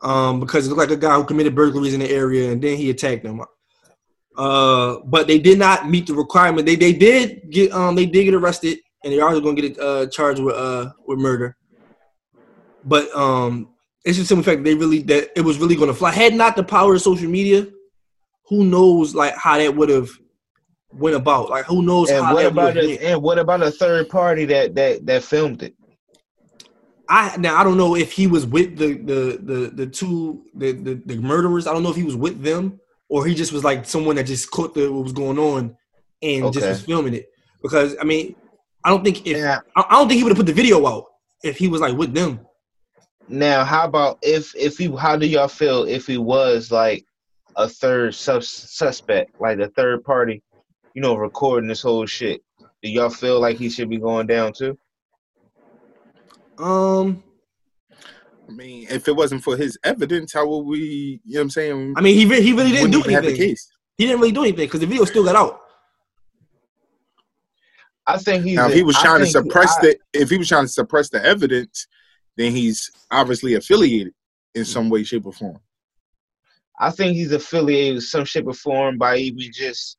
um, because it looked like a guy who committed burglaries in the area, and then he attacked them. Uh, but they did not meet the requirement. They they did get um they did get arrested, and they are also going to get uh charged with uh with murder. But um, it's just the fact they really that it was really going to fly. Had not the power of social media, who knows like how that would have went about? Like who knows And how what about a, and what about a third party that that that filmed it? I now I don't know if he was with the the the the two the the, the murderers. I don't know if he was with them or he just was like someone that just caught the what was going on and just was filming it. Because I mean, I don't think if Yeah. I, I don't think he would have put the video out if he was like with them. Now, how about if if he? How do y'all feel if he was like a third sus- suspect, like a third party, you know, recording this whole shit? Do y'all feel like he should be going down too? Um, I mean, if it wasn't for his evidence, how would we? You know what I'm saying? I mean, he re- he really didn't do Wouldn't have the anything. case. He didn't really do anything because the video still got out. I think he's. Now, if he was trying to think- suppress I- the, if he was trying to suppress the evidence, then he's obviously affiliated in some way, shape, or form. I think he's affiliated with some shape or form by even just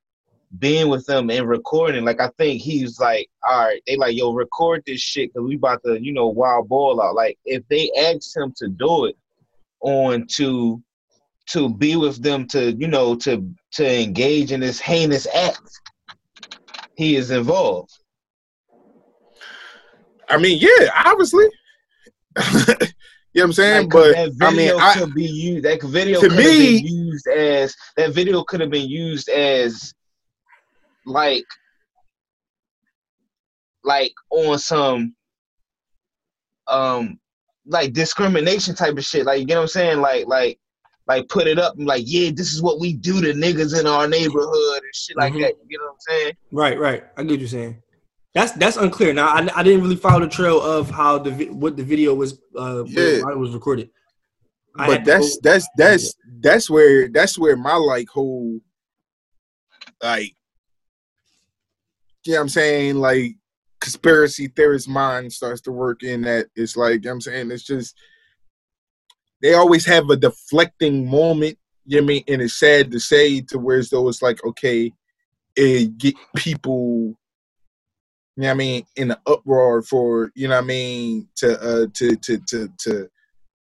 being with them and recording. Like I think he's like, all right, they like, yo, record this shit because we about to, you know, wild ball out. Like if they asked him to do it on to to be with them to, you know, to to engage in this heinous act, he is involved. I mean, yeah, obviously. you know what I'm saying? Like, but that I mean, video I, could be used. That video to me- used as that video could have been used as like like on some um like discrimination type of shit. Like you get what I'm saying? Like like like put it up and like yeah, this is what we do to niggas in our neighborhood and shit like Mhm. that. You get what I'm saying? Right, right. I get what you're saying. That's that's unclear. Now I, I didn't really follow the trail of how the what the video was uh Yeah. how it was recorded. I but that's that's that's that's where that's where my like whole like you know what I'm saying like conspiracy theorist mind starts to work in that. It's like you know what I'm saying? It's just they always have a deflecting moment, you know I mean, and it's sad to say to where as though it's like, okay, it get people you know what I mean, in the uproar for, you know what I mean, to uh to to to to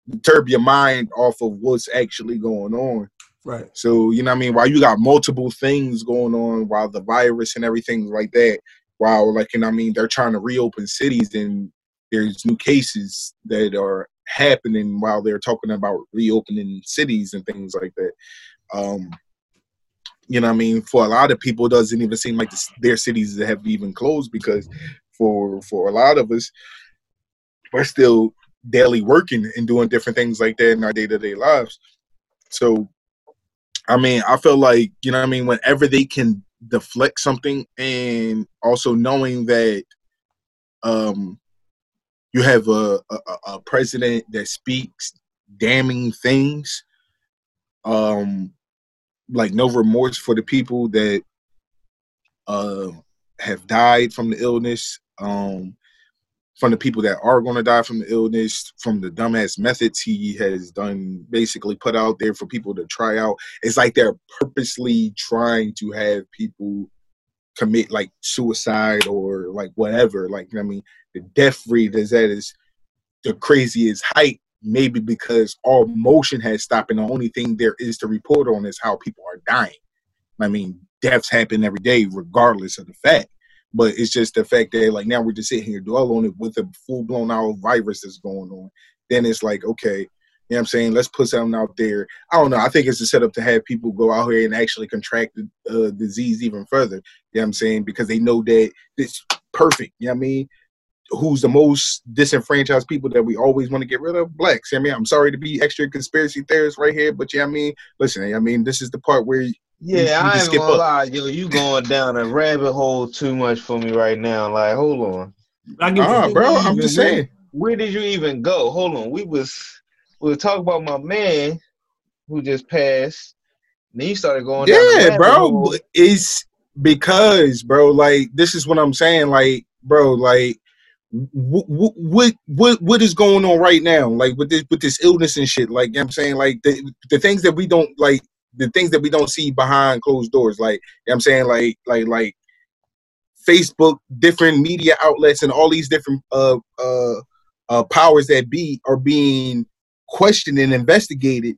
disturb your mind off of what's actually going on. Right. So, you know I mean, while you got multiple things going on, while the virus and everything like that, while like you know I mean, they're trying to reopen cities and there's new cases that are happening while they're talking about reopening cities and things like that. Um you know I mean? For a lot of people, it doesn't even seem like their cities have even closed because for for a lot of us, we're still daily working and doing different things like that in our day to day lives. So, I mean, I feel like you know what I mean. Whenever they can deflect something, and also knowing that, um, you have a a, a president that speaks damning things, um, like no remorse for the people that uh have died from the illness um from the people that are going to die from the illness from the dumbass methods he has done basically put out there for people to try out it's like they're purposely trying to have people commit like suicide or like whatever like i mean the death rate is at the craziest height maybe because all motion has stopped and the only thing there is to report on is how people are dying. I mean, deaths happen every day regardless of the fact. But it's just the fact that like now we're just sitting here dwell on it with a full blown out virus that's going on. Then it's like, okay, you know what I'm saying? Let's put something out there. I don't know. I think it's a setup to have people go out here and actually contract the uh, disease even further. You know what I'm saying? Because they know that it's perfect. You know what I mean? who's the most disenfranchised people that we always want to get rid of? Blacks. I mean, I'm sorry to be extra conspiracy theorist right here, but yeah, I mean, listen, I mean, this is the part where you, Yeah, you I just ain't gonna up. lie, yo, you going down a rabbit hole too much for me right now. Like, hold on. I give Ah, bro, I'm just Where- saying. Where did you even go? Hold on. We was we were talking about my man who just passed. Then you started going down Yeah, bro. hole. It's because, bro, like this is what I'm saying, like, bro, like. What, what what what is going on right now like with this with this illness and shit like you know what i'm saying like the the things that we don't like the things that we don't see behind closed doors like you know what i'm saying like like like facebook different media outlets and all these different uh uh uh powers that be are being questioned and investigated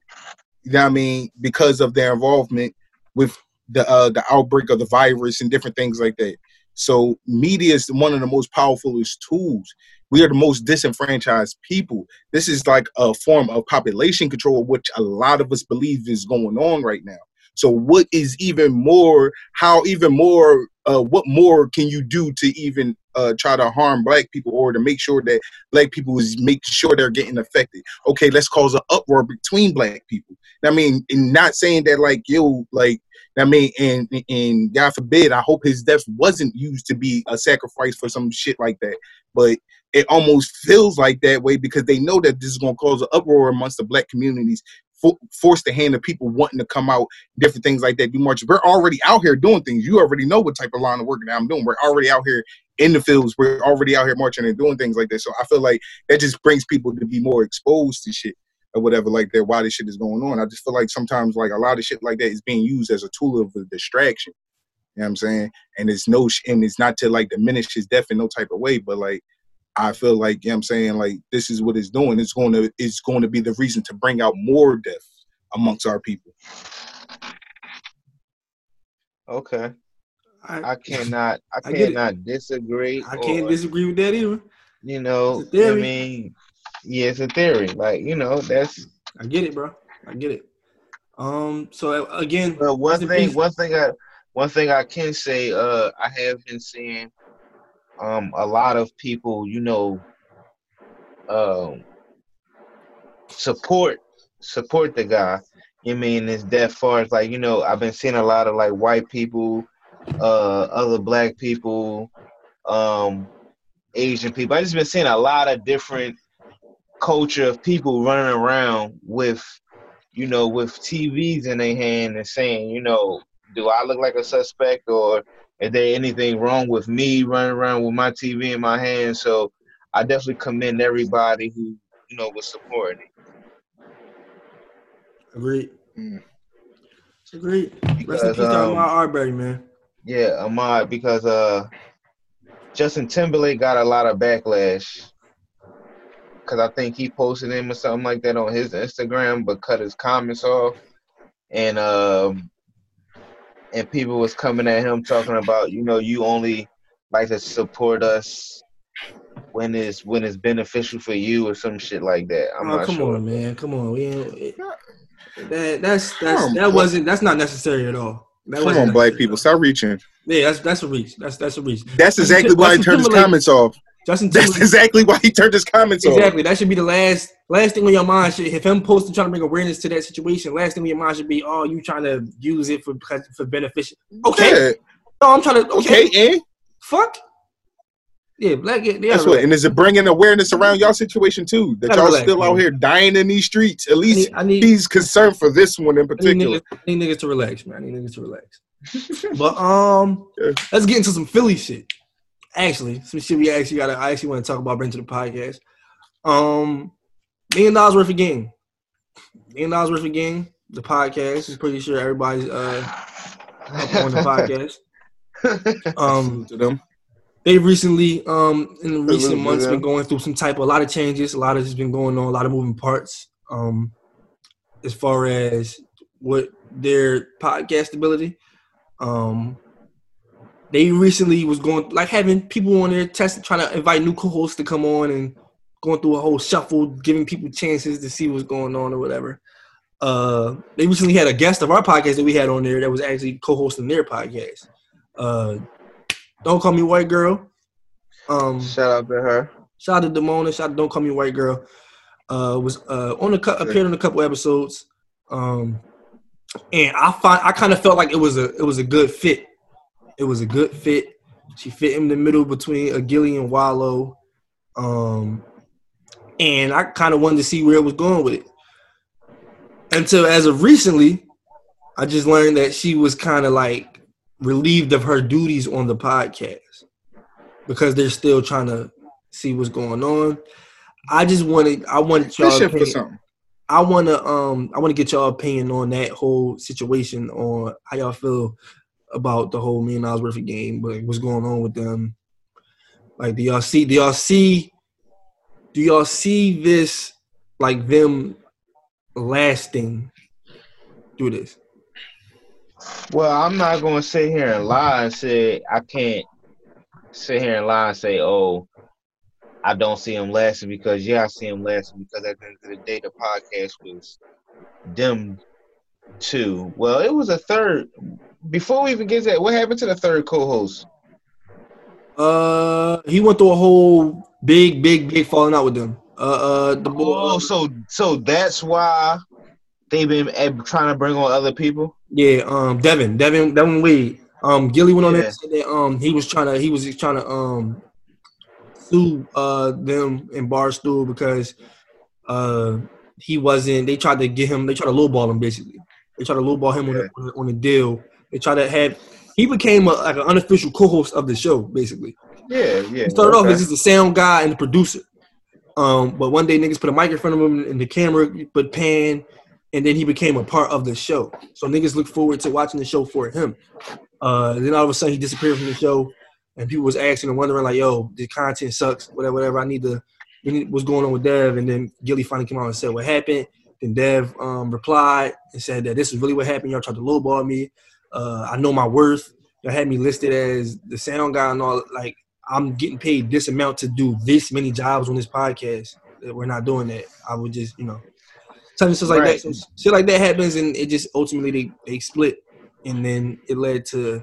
you know what i mean because of their involvement with the uh the outbreak of the virus and different things like that so media is one of the most powerfulest tools. We are the most disenfranchised people. This is like a form of population control, which a lot of us believe is going on right now. So what is even more? How even more? Uh, what more can you do to even uh, try to harm black people or to make sure that black people is making sure they're getting affected? Okay, let's cause an uproar between black people. I mean, and not saying that like yo, like I mean, and and God forbid, I hope his death wasn't used to be a sacrifice for some shit like that. But it almost feels like that way because they know that this is going to cause an uproar amongst the black communities, for, force the hand of people wanting to come out, different things like that. Do marches. We're already out here doing things. You already know what type of line of work that I'm doing. We're already out here in the fields. We're already out here marching and doing things like that. So I feel like that just brings people to be more exposed to shit or whatever like that why this shit is going on. I just feel like sometimes like a lot of shit like that is being used as a tool of a distraction. You know what I'm saying? And it's no and it's not to like diminish his death in no type of way, but like I feel like you know what I'm saying like this is what it's doing. It's going to it's going to be the reason to bring out more death amongst our people. Okay. I, I cannot I I cannot disagree. I can't or, disagree with that either. You know, It's a I theory. mean, yeah, it's a theory. Like, you know, that's I get it, bro. I get it. Um. So again, Well, one rest in thing, one thing I, one thing I can say, uh, I have been seeing, um, a lot of people, you know, um, support support the guy. You mean it's that far as like you know, I've been seeing a lot of like white people, uh, other black people, um, Asian people. I just been seeing a lot of different culture of people running around with you know, with TVs in their hand and saying, you know, do I look like a suspect or is there anything wrong with me running around with my TV in my hand. So I definitely commend everybody who you know was supporting it. Agreed. Agreed. Rest in Because, peace to um, Ahmaud Arbery, man. Yeah, Ahmaud, because uh, Justin Timberlake got a lot of backlash. Cause I think he posted him or something like that on his Instagram, but cut his comments off, and um, and people was coming at him talking about, you know, you only like to support us when it's when it's beneficial for you or some shit like that. I'm oh, not come sure. on, man. Come on. We ain't, it- that that's that's Come that on. wasn't that's not necessary at all. That Come wasn't on, black people, start reaching. Yeah, that's that's a reach. That's that's a reach. That's exactly why he Justin turned his comments off. Justin That's Timberlake- exactly why he turned his comments off. Exactly. That should be the last last thing on your mind. Should if him posting trying to bring awareness to that situation, last thing on your mind should be, oh, you trying to use it for for beneficial. Okay. Yeah. No, I'm trying to. Okay. Okay, and Fuck. Yeah, black. Yeah, that's what. And is it bringing awareness around y'all situation too? That y'all relax, still out here dying in these streets. At least I need- he's concerned for this one in I need, particular. niggas, I need niggas to relax, man. I need niggas to relax. but um, let's get into some Philly shit. Actually, some shit we actually got. I actually want to talk about bring to the podcast. Um, million dollars worth of game. Million dollars worth of game. The podcast. I'm pretty sure everybody's uh up on the podcast. Um, to them. they recently, um, in the recent months, been going through some type of a lot of changes. A lot of has been going on. A lot of moving parts. Um, as far as what their podcast ability. Um, they recently was going like having people on there testing, trying to invite new co-hosts to come on and going through a whole shuffle, giving people chances to see what's going on or whatever. Uh, they recently had a guest of our podcast that we had on there that was actually co-hosting their podcast. Uh, don't call me white girl. Um, shout out to her. Shout out to Demona. Shout out to Don't Call Me White Girl. Uh, was uh on a cou- appeared on a couple episodes. Um, and I find I kind of felt like it was a it was a good fit. It was a good fit. She fit in the middle between a and Wallo. Um, and I kind of wanted to see where it was going with it. Until as of recently, I just learned that she was kind of like relieved of her duties on the podcast because they're still trying to see what's going on. I just wanted I wanted y'all Fishing for opinion- something. I wanna um I wanna get y'all opinion on that whole situation on how y'all feel about the whole me and of game, like what's going on with them. Like do y'all see do y'all see do y'all see this like them lasting through this? Well, I'm not gonna sit here and lie and say I can't sit here and lie and say, oh, I don't see him lasting because yeah, I see him lasting because at the end of the day, the podcast was them two. Well, it was a third. Before we even get to that, what happened to the third co-host? Uh he went through a whole big, big, big falling out with them. Uh uh the boy Oh, so so that's why they've been trying to bring on other people. Yeah, um, Devin, Devin, Devin Wade. Um, Gilly went on there and said that um he was trying to he was trying to um sue uh them in Barstool because uh he wasn't. They tried to get him. They tried to lowball him basically. They tried to lowball him on, on, a, on a deal. They tried to have. He became a, like an unofficial co-host of the show basically. Yeah, yeah. He started off as just the sound guy and the producer. Um, but one day niggas put a mic in front of him and the camera put pan, and then he became a part of the show. So niggas look forward to watching the show for him. Uh, then all of a sudden he disappeared from the show, and people was asking and wondering like, "Yo, the content sucks. Whatever, whatever. I need to. What's going on with Dev?" And then Gilly finally came out and said what happened. Then Dev um, replied and said that this is really what happened. Y'all tried to lowball me. Uh, I know my worth. Y'all had me listed as the sound guy and all. Like I'm getting paid this amount to do this many jobs on this podcast. That We're not doing that. I would just, you know, something like Right. that. So shit like that happens, and it just ultimately they, they split, and then it led to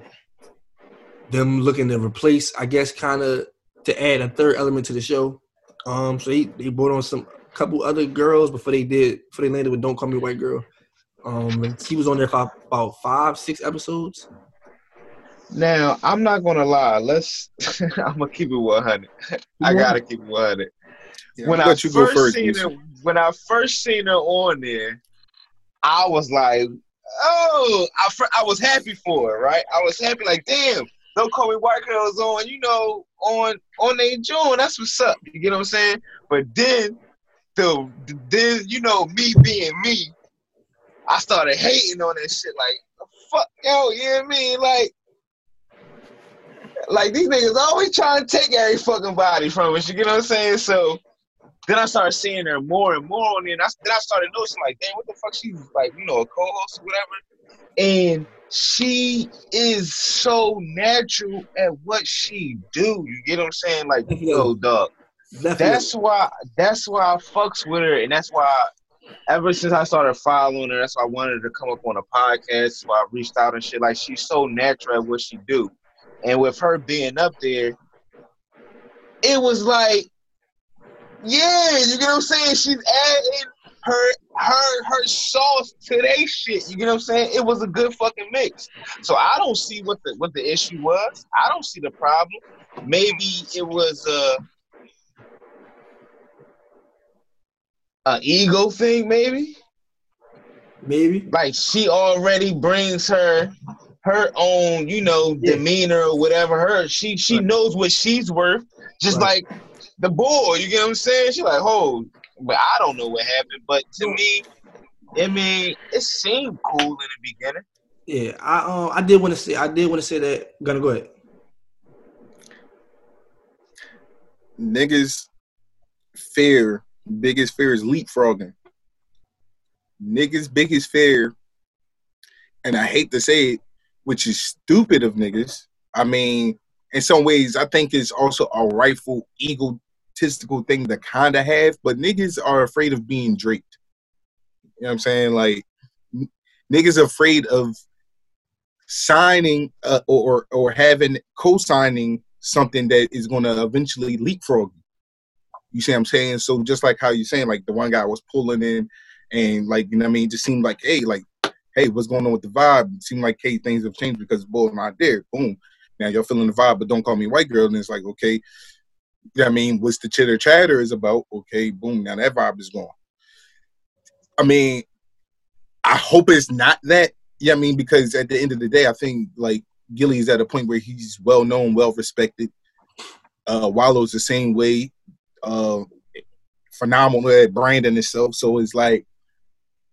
them looking to replace, I guess, kind of to add a third element to the show. Um, so they they brought on some couple other girls before they did before they landed with "Don't Call Me White Girl." Um, she was on there for about five, six episodes. Now, I'm not gonna lie. Let's. I'm gonna keep it 100. I gotta keep it 100. Yeah, when I first first, seen her, when I first seen her on there, I was like, "Oh!" I fir- I was happy for it, right? I was happy, like, "Damn, Don't call me white girls on, you know, on on they June. That's what's up. You get what I'm saying? But then the then you know me being me, I started hating on that shit. Like fuck yo, you know what I mean? Like like these niggas always trying to take every fucking body from us. You get what I'm saying? So then I started seeing her more and more on it. And I, then I started noticing, like, damn, what the fuck? She's like, you know, a co-host or whatever. And she is so natural at what she do. You get what I'm saying? Like, yo, dog. That's why. That's why I fucks with her, and that's why. Ever since I started following her, that's why I wanted her to come up on a podcast. So I reached out and shit. Like she's so natural at what she do, and with her being up there, it was like yeah, you get what I'm saying? She's adding her her her sauce to they shit. You get what I'm saying? It was a good fucking mix. So I don't see what the what the issue was. I don't see the problem. Maybe it was a a ego thing, maybe. Maybe. Like she already brings her her own, you know, demeanor or whatever. Her she she knows what she's worth. Just Right. like the boy, you get what I'm saying? She like, oh, but I don't know what happened. But to me, I mean, it seemed cool in the beginning. Yeah, I um I did want to say I did want to say that. Gonna go ahead. niggas fear biggest fear is leapfrogging. Niggas biggest fear, and I hate to say it, which is stupid of niggas. I mean, in some ways, I think it's also a rightful egotistical thing to kind of have, but niggas are afraid of being draped. You know what I'm saying? Like, niggas afraid of signing uh, or or having co-signing something that is going to eventually leapfrog you. You see what I'm saying? So just like how you're saying, like the one guy was pulling in and like, you know what I mean? It just seemed like, hey, like, hey, what's going on with the vibe? It seemed like, hey, things have changed because Bull's not there. Boom. Now you're feeling the vibe, but don't call me white girl. And it's like, okay, you know I mean? What's the chitter chatter is about? Okay, boom. Now that vibe is gone. I mean, I hope it's not that. Yeah, I mean, because at the end of the day, I think like Gilly is at a point where he's well known, well respected. Uh, Wallo's the same way. Uh, phenomenal at branding itself. So it's like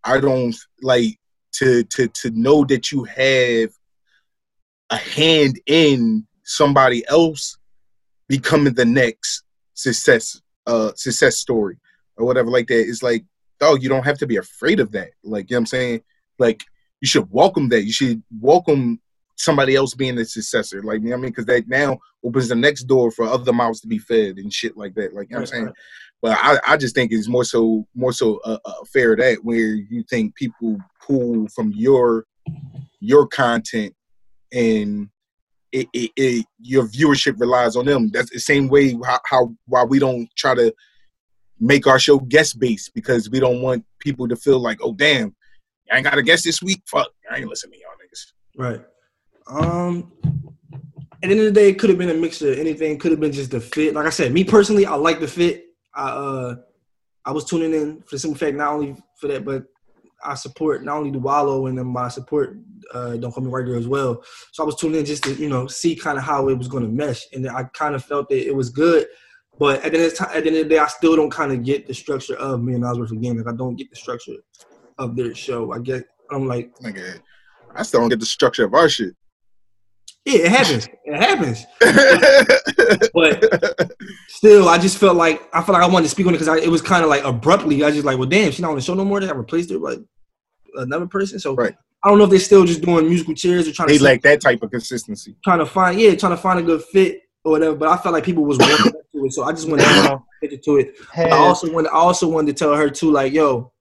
I don't like to to to know that you have a hand in somebody else becoming the next success uh success story or whatever like that. It's like, dog, you don't have to be afraid of that. Like, you know what I'm saying? Like you should welcome that. You should welcome somebody else being the successor. Like, you know what I mean? Because that now opens the next door for other mouths to be fed and shit like that. Like, you know what I'm saying? But I, I just think it's more so more so uh, uh, fair that where you think people pull from your your content and it, it, it your viewership relies on them. That's the same way how, how why we don't try to make our show guest based because we don't want people to feel like, oh damn, I ain't got a guest this week. Fuck, I ain't listening to y'all niggas. Right. Um. At the end of the day, it could have been a mixture of anything. Could have been just the fit. Like I said, me personally, I like the fit. I uh, I was tuning in for the simple fact not only for that, but I support not only the Wallo and then I support uh, Don't Call Me White Girl as well. So I was tuning in just to you know see kind of how it was going to mesh, and I kind of felt that it was good. But at the, end of the time, at the end of the day, I still don't kind of get the structure of me and Osworth again. Like I don't get the structure of their show. I get I'm like, I still don't get the structure of our shit. Yeah, it happens. It happens. but still, I just felt like I felt like I wanted to speak on it because it was kind of like abruptly. I just like, well, damn, she's not on the show no more. They I replaced her with another person. So Right. I don't know if they're still just doing musical chairs or trying They to lack that type of consistency. trying to find yeah, trying to find a good fit or whatever. But I felt like people was warming up to it, so I just wanted to get to it. But I also wanted, I also wanted to tell her too, like, yo,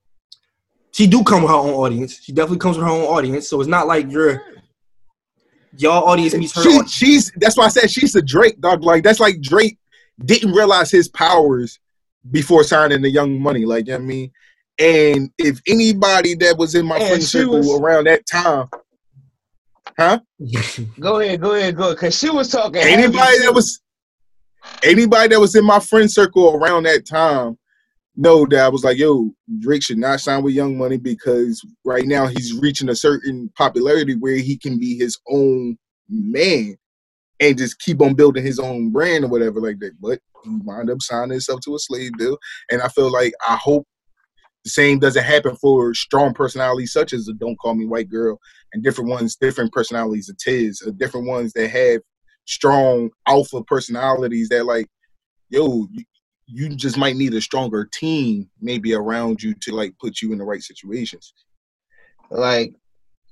she do come with her own audience. She definitely comes with her own audience. So it's not like your y'all audience meets her. She, audience. she's that's why I said she's a Drake dog. Like that's like Drake didn't realize his powers before signing the Young Money. Like you know what I mean, and if anybody that was in my And friend circle was- around that time, huh? Go ahead, go ahead, go ahead. Cause she was talking. Anybody that was anybody that was in my friend circle around that time know that I was like, yo, Drake should not sign with Young Money because right now he's reaching a certain popularity where he can be his own man. and just keep on building his own brand or whatever like that. But he up signing himself to a slave deal, and I feel like I hope the same doesn't happen for strong personalities such as the Don't Call Me White Girl and different ones, different personalities of Tiz, or different ones that have strong alpha personalities that like, yo, you, just might need a stronger team maybe around you to like put you in the right situations. Like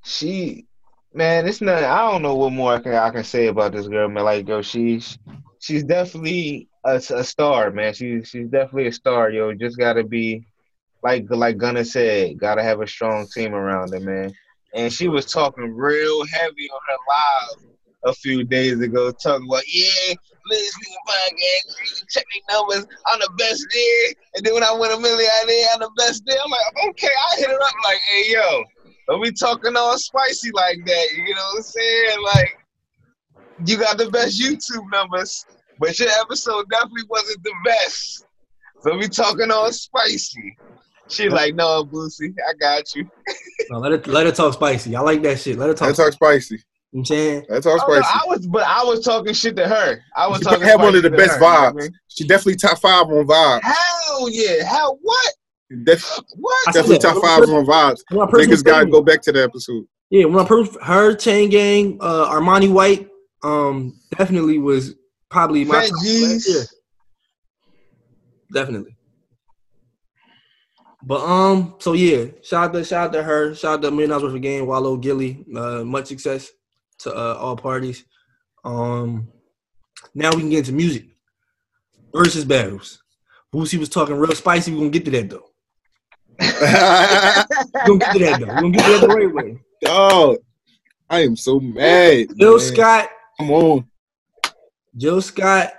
she, man, it's not. I don't know what more I can I can say about this girl, man. Like, yo, she's she's definitely a, a star, man. She's she's definitely a star, yo. Just gotta be like like Gunna said, gotta have a strong team around her, man. And she was talking real heavy on her live a few days ago, talking about yeah, Liz Nigga podcast, check their numbers, I'm the best there. And then when I went a million there, I'm the best there. I'm like, okay, I hit her up like, hey yo, don't be talking all spicy like that. You know what I'm saying? Like, you got the best YouTube numbers, but your episode definitely wasn't the best. So we talking all spicy. She like, no, Boosie, I got you. No, let it let her talk spicy. I like that shit. Let her talk. Let's talk spicy. You know what I'm saying Let's talk Oh, no, spicy. I was, but I was talking shit to her. I was She talking. had one of the best her, you know I vibes. mean? She definitely top five on vibes. Hell yeah! How what? Def- What? Definitely top five on vibes. When I Niggas gotta go back to the episode. Yeah, when I proved her Chain Gang, uh, Armani White, um, definitely was probably my Fat top G's. Definitely. But um, so yeah, shout out to shout out to her, shout out to Million Dollars Worth of Game, Wallo Gillie. Uh, much success to uh, all parties. Um, now we can get into music Verzuz battles. Boosie was talking real spicy. We're gonna get to that though. We're gonna get to that though. We're gonna get to that the right way. Dog, I am so mad. Jill man. Scott, Come on. Jill Scott,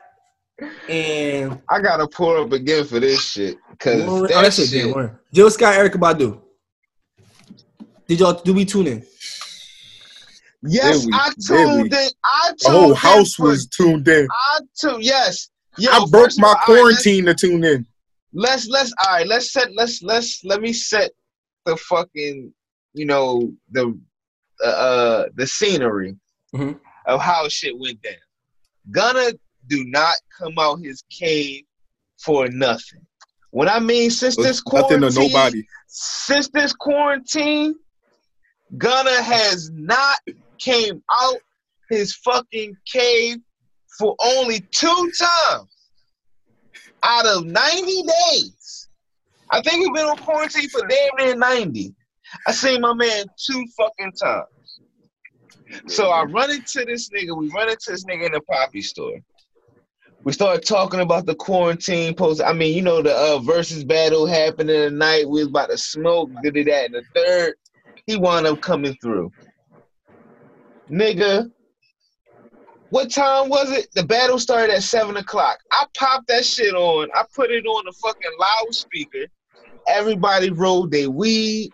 and I gotta pour up again for this shit because oh, that shit. Jill Scott, Erykah Badu. Did y'all do we tune in? Yes, we? I tuned in. I tuned The whole house for- was tuned in. I tuned. Yes. Yo, I broke my all, all right, let's- quarantine to tune in. let's let's all right let's set let's let's let me set the fucking you know the uh, uh the scenery Mhm. of how shit went down gonna do not come out his cave for nothing when i mean since this quarantine, nothing to nobody. since this quarantine Gunna has not came out his fucking cave for only two times out of 90 days. I think we've been on quarantine for damn near 90. I seen my man two fucking times. So I run into this nigga, we run into this nigga in the poppy store. We started talking about the quarantine post. I mean, you know, the uh, Verzuz battle happened in the night. We was about to smoke, did it that in the third. He wound up coming through. Nigga, what time was it? The battle started at seven o'clock. I popped that shit on. I put it on the fucking loudspeaker. Everybody rolled their weed.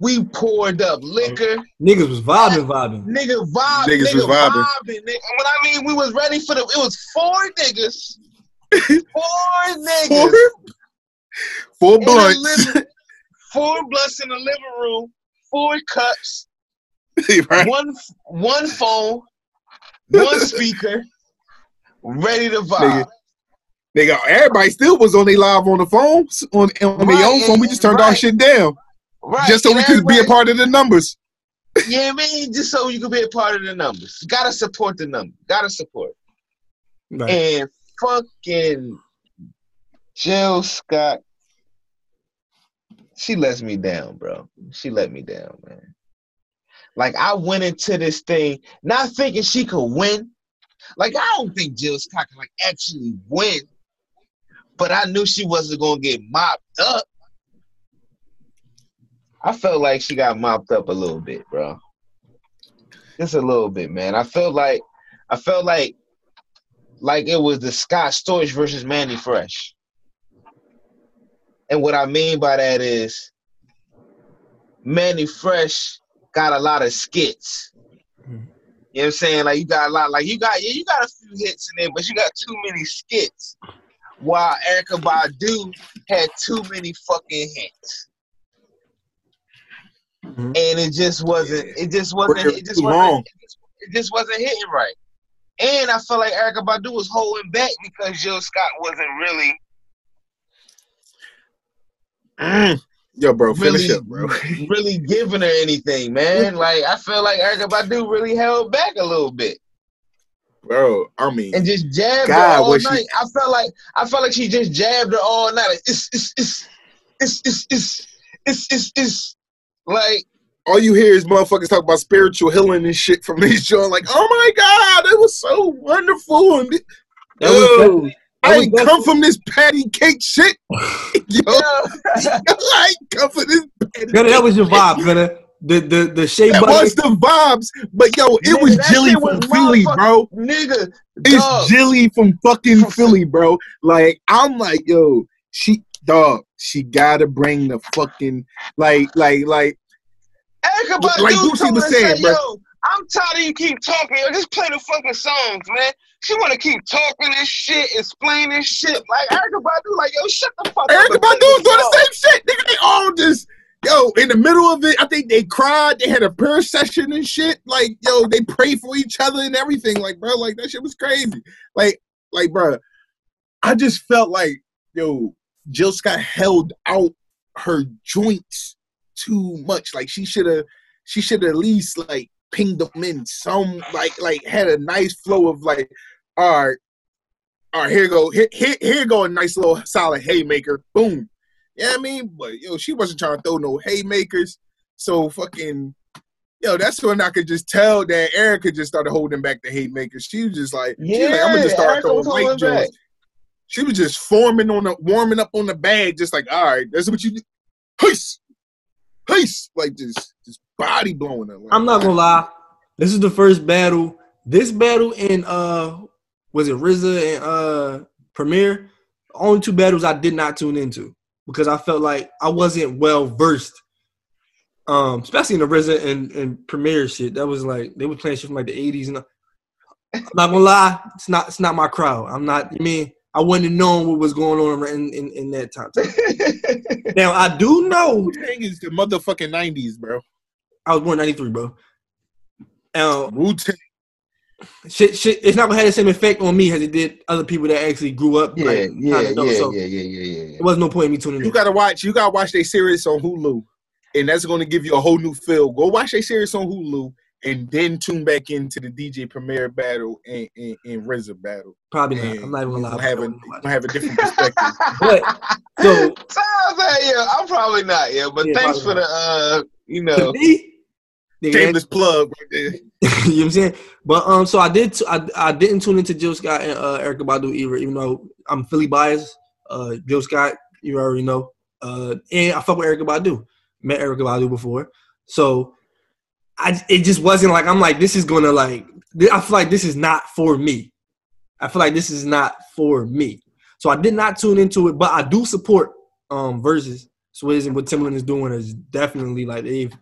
We poured up liquor. Niggas was vibing, vibing. Nigga vibe. Niggas nigga was vibing. vibing. Nigga. When I mean we was ready for the, it was four niggas. Four niggas. Four, four blunts. living- four blunts in the living room. Four cups. right? One one phone. One speaker. Ready to vibe. Nigga, nigga, everybody still was on their live on the phones on on Right, their own phone. We just turned our shit down Right. just so and we could be a part of the numbers. Yeah, man, just so you could be a part of the numbers. Gotta support the number. Gotta support. Right. And fucking Jill Scott, she lets me down, bro. She let me down, man. Like I went into this thing not thinking she could win. Like I don't think Jill Scott can like actually win, but I knew she wasn't gonna get mopped up. I felt like she got mopped up a little bit, bro. Just a little bit, man. I felt like I felt like like it was the Scott Storch versus Manny Fresh. And what I mean by that is Manny Fresh got a lot of skits. You know what I'm saying? Like you got a lot, like you got yeah, you got a few hits in there, but you got too many skits. While Erykah Badu had too many fucking hits. Mhm. And it just wasn't it just wasn't it just wasn't it just, it just wasn't hitting right. And I felt like Erykah Badu was holding back because Jill Scott wasn't really Mm. Yo, bro, finish really, up, bro. really giving her anything, man. Like I feel like Erykah Badu really held back a little bit Bro, I mean, and just jabbed God, her all was she- night. I felt like I felt like she just jabbed her all night. Like, it's it's it's it's it's it's it's it's, it's like all you hear is motherfuckers talk about spiritual healing and shit from these joints. Like, oh my god, that was so wonderful. And That was Yo, definitely- that I ain't come from this patty cake shit. Yo, I ain't come from this. Patty Gunna, that was your vibe, Gunna. The the the shea That butter. was the vibes, but yo, it Nigga, was Jilly shit from was Philly, bro. nigga. It's dog. Jilly from fucking Philly, bro. Like I'm like, yo, she dog, she gotta bring the fucking like, like, like, Erykah Badu like told Boosie was her, saying, said, bro. Yo, I'm tired of you keep talking. Yo, just play the fucking songs, man. She want to keep talking this shit, explain this shit. Like Erykah Badu, like yo, shut the fuck up. Erykah and play Badu's doing the same shit. Nigga, they all just yo in the middle of it. I think they cried. They had a prayer session and shit. Like yo, they prayed for each other and everything. Like bro, like that shit was crazy. Like like bro, I just felt like yo, Jill Scott held out her joints too much. Like she should have, she should have at least like pinged them in some like like had a nice flow of like, all right, all right, here go, here, here, here go a nice little solid haymaker, boom. Yeah, I mean, but yo, she wasn't trying to throw no haymakers, so fucking. Yo, that's when I could just tell that Erykah just started holding back the haymakers. She was just like, she was like, I'm gonna just start Erykah throwing was light joints. She was just forming on the warming up on the bag, just like, all right, that's what you do. Heist, heist, like just just body blowing her. Like, I'm not gonna lie. This is the first battle. This battle in uh was it RZA and uh Premier? Only two battles I did not tune into because I felt like I wasn't well versed. Um, especially in the RZA and, and Premier shit. That was like they were playing shit from like the 80s and I'm not gonna lie, it's not it's not my crowd. I'm not I mean I wouldn't have known what was going on in, in, in that time. now I do know thing is the motherfucking nineties, bro. I was born '93, bro. Um, Wu Tang. Shit, shit, it's not gonna have the same effect on me as it did other people that actually grew up. Yeah, like, yeah, yeah, so yeah, yeah, yeah, yeah, yeah. There was no point in me tuning. You in. gotta watch. You gotta watch their series on Hulu, and that's gonna give you a whole new feel. Go watch their series on Hulu, and then tune back into the DJ Premier battle and and, and RZA battle. Probably not. And I'm not even gonna lie. Have a, gonna have a different perspective. But so Sounds like yeah, I'm probably not, yeah. But Yeah, thanks probably for the uh, you to know. me, Shameless plug. Right there. you know what I'm saying? But um, so I did. I, I didn't tune into Jill Scott and uh, Erykah Badu either, even though I'm Philly biased. Uh, Jill Scott, you already know. Uh, and I fuck with Erykah Badu. Met Erykah Badu before, so I it just wasn't like I'm like this is gonna like I feel like this is not for me. I feel like this is not for me. So I did not tune into it, but I do support um Verzuz Swizz and what Timbaland is doing is definitely like they've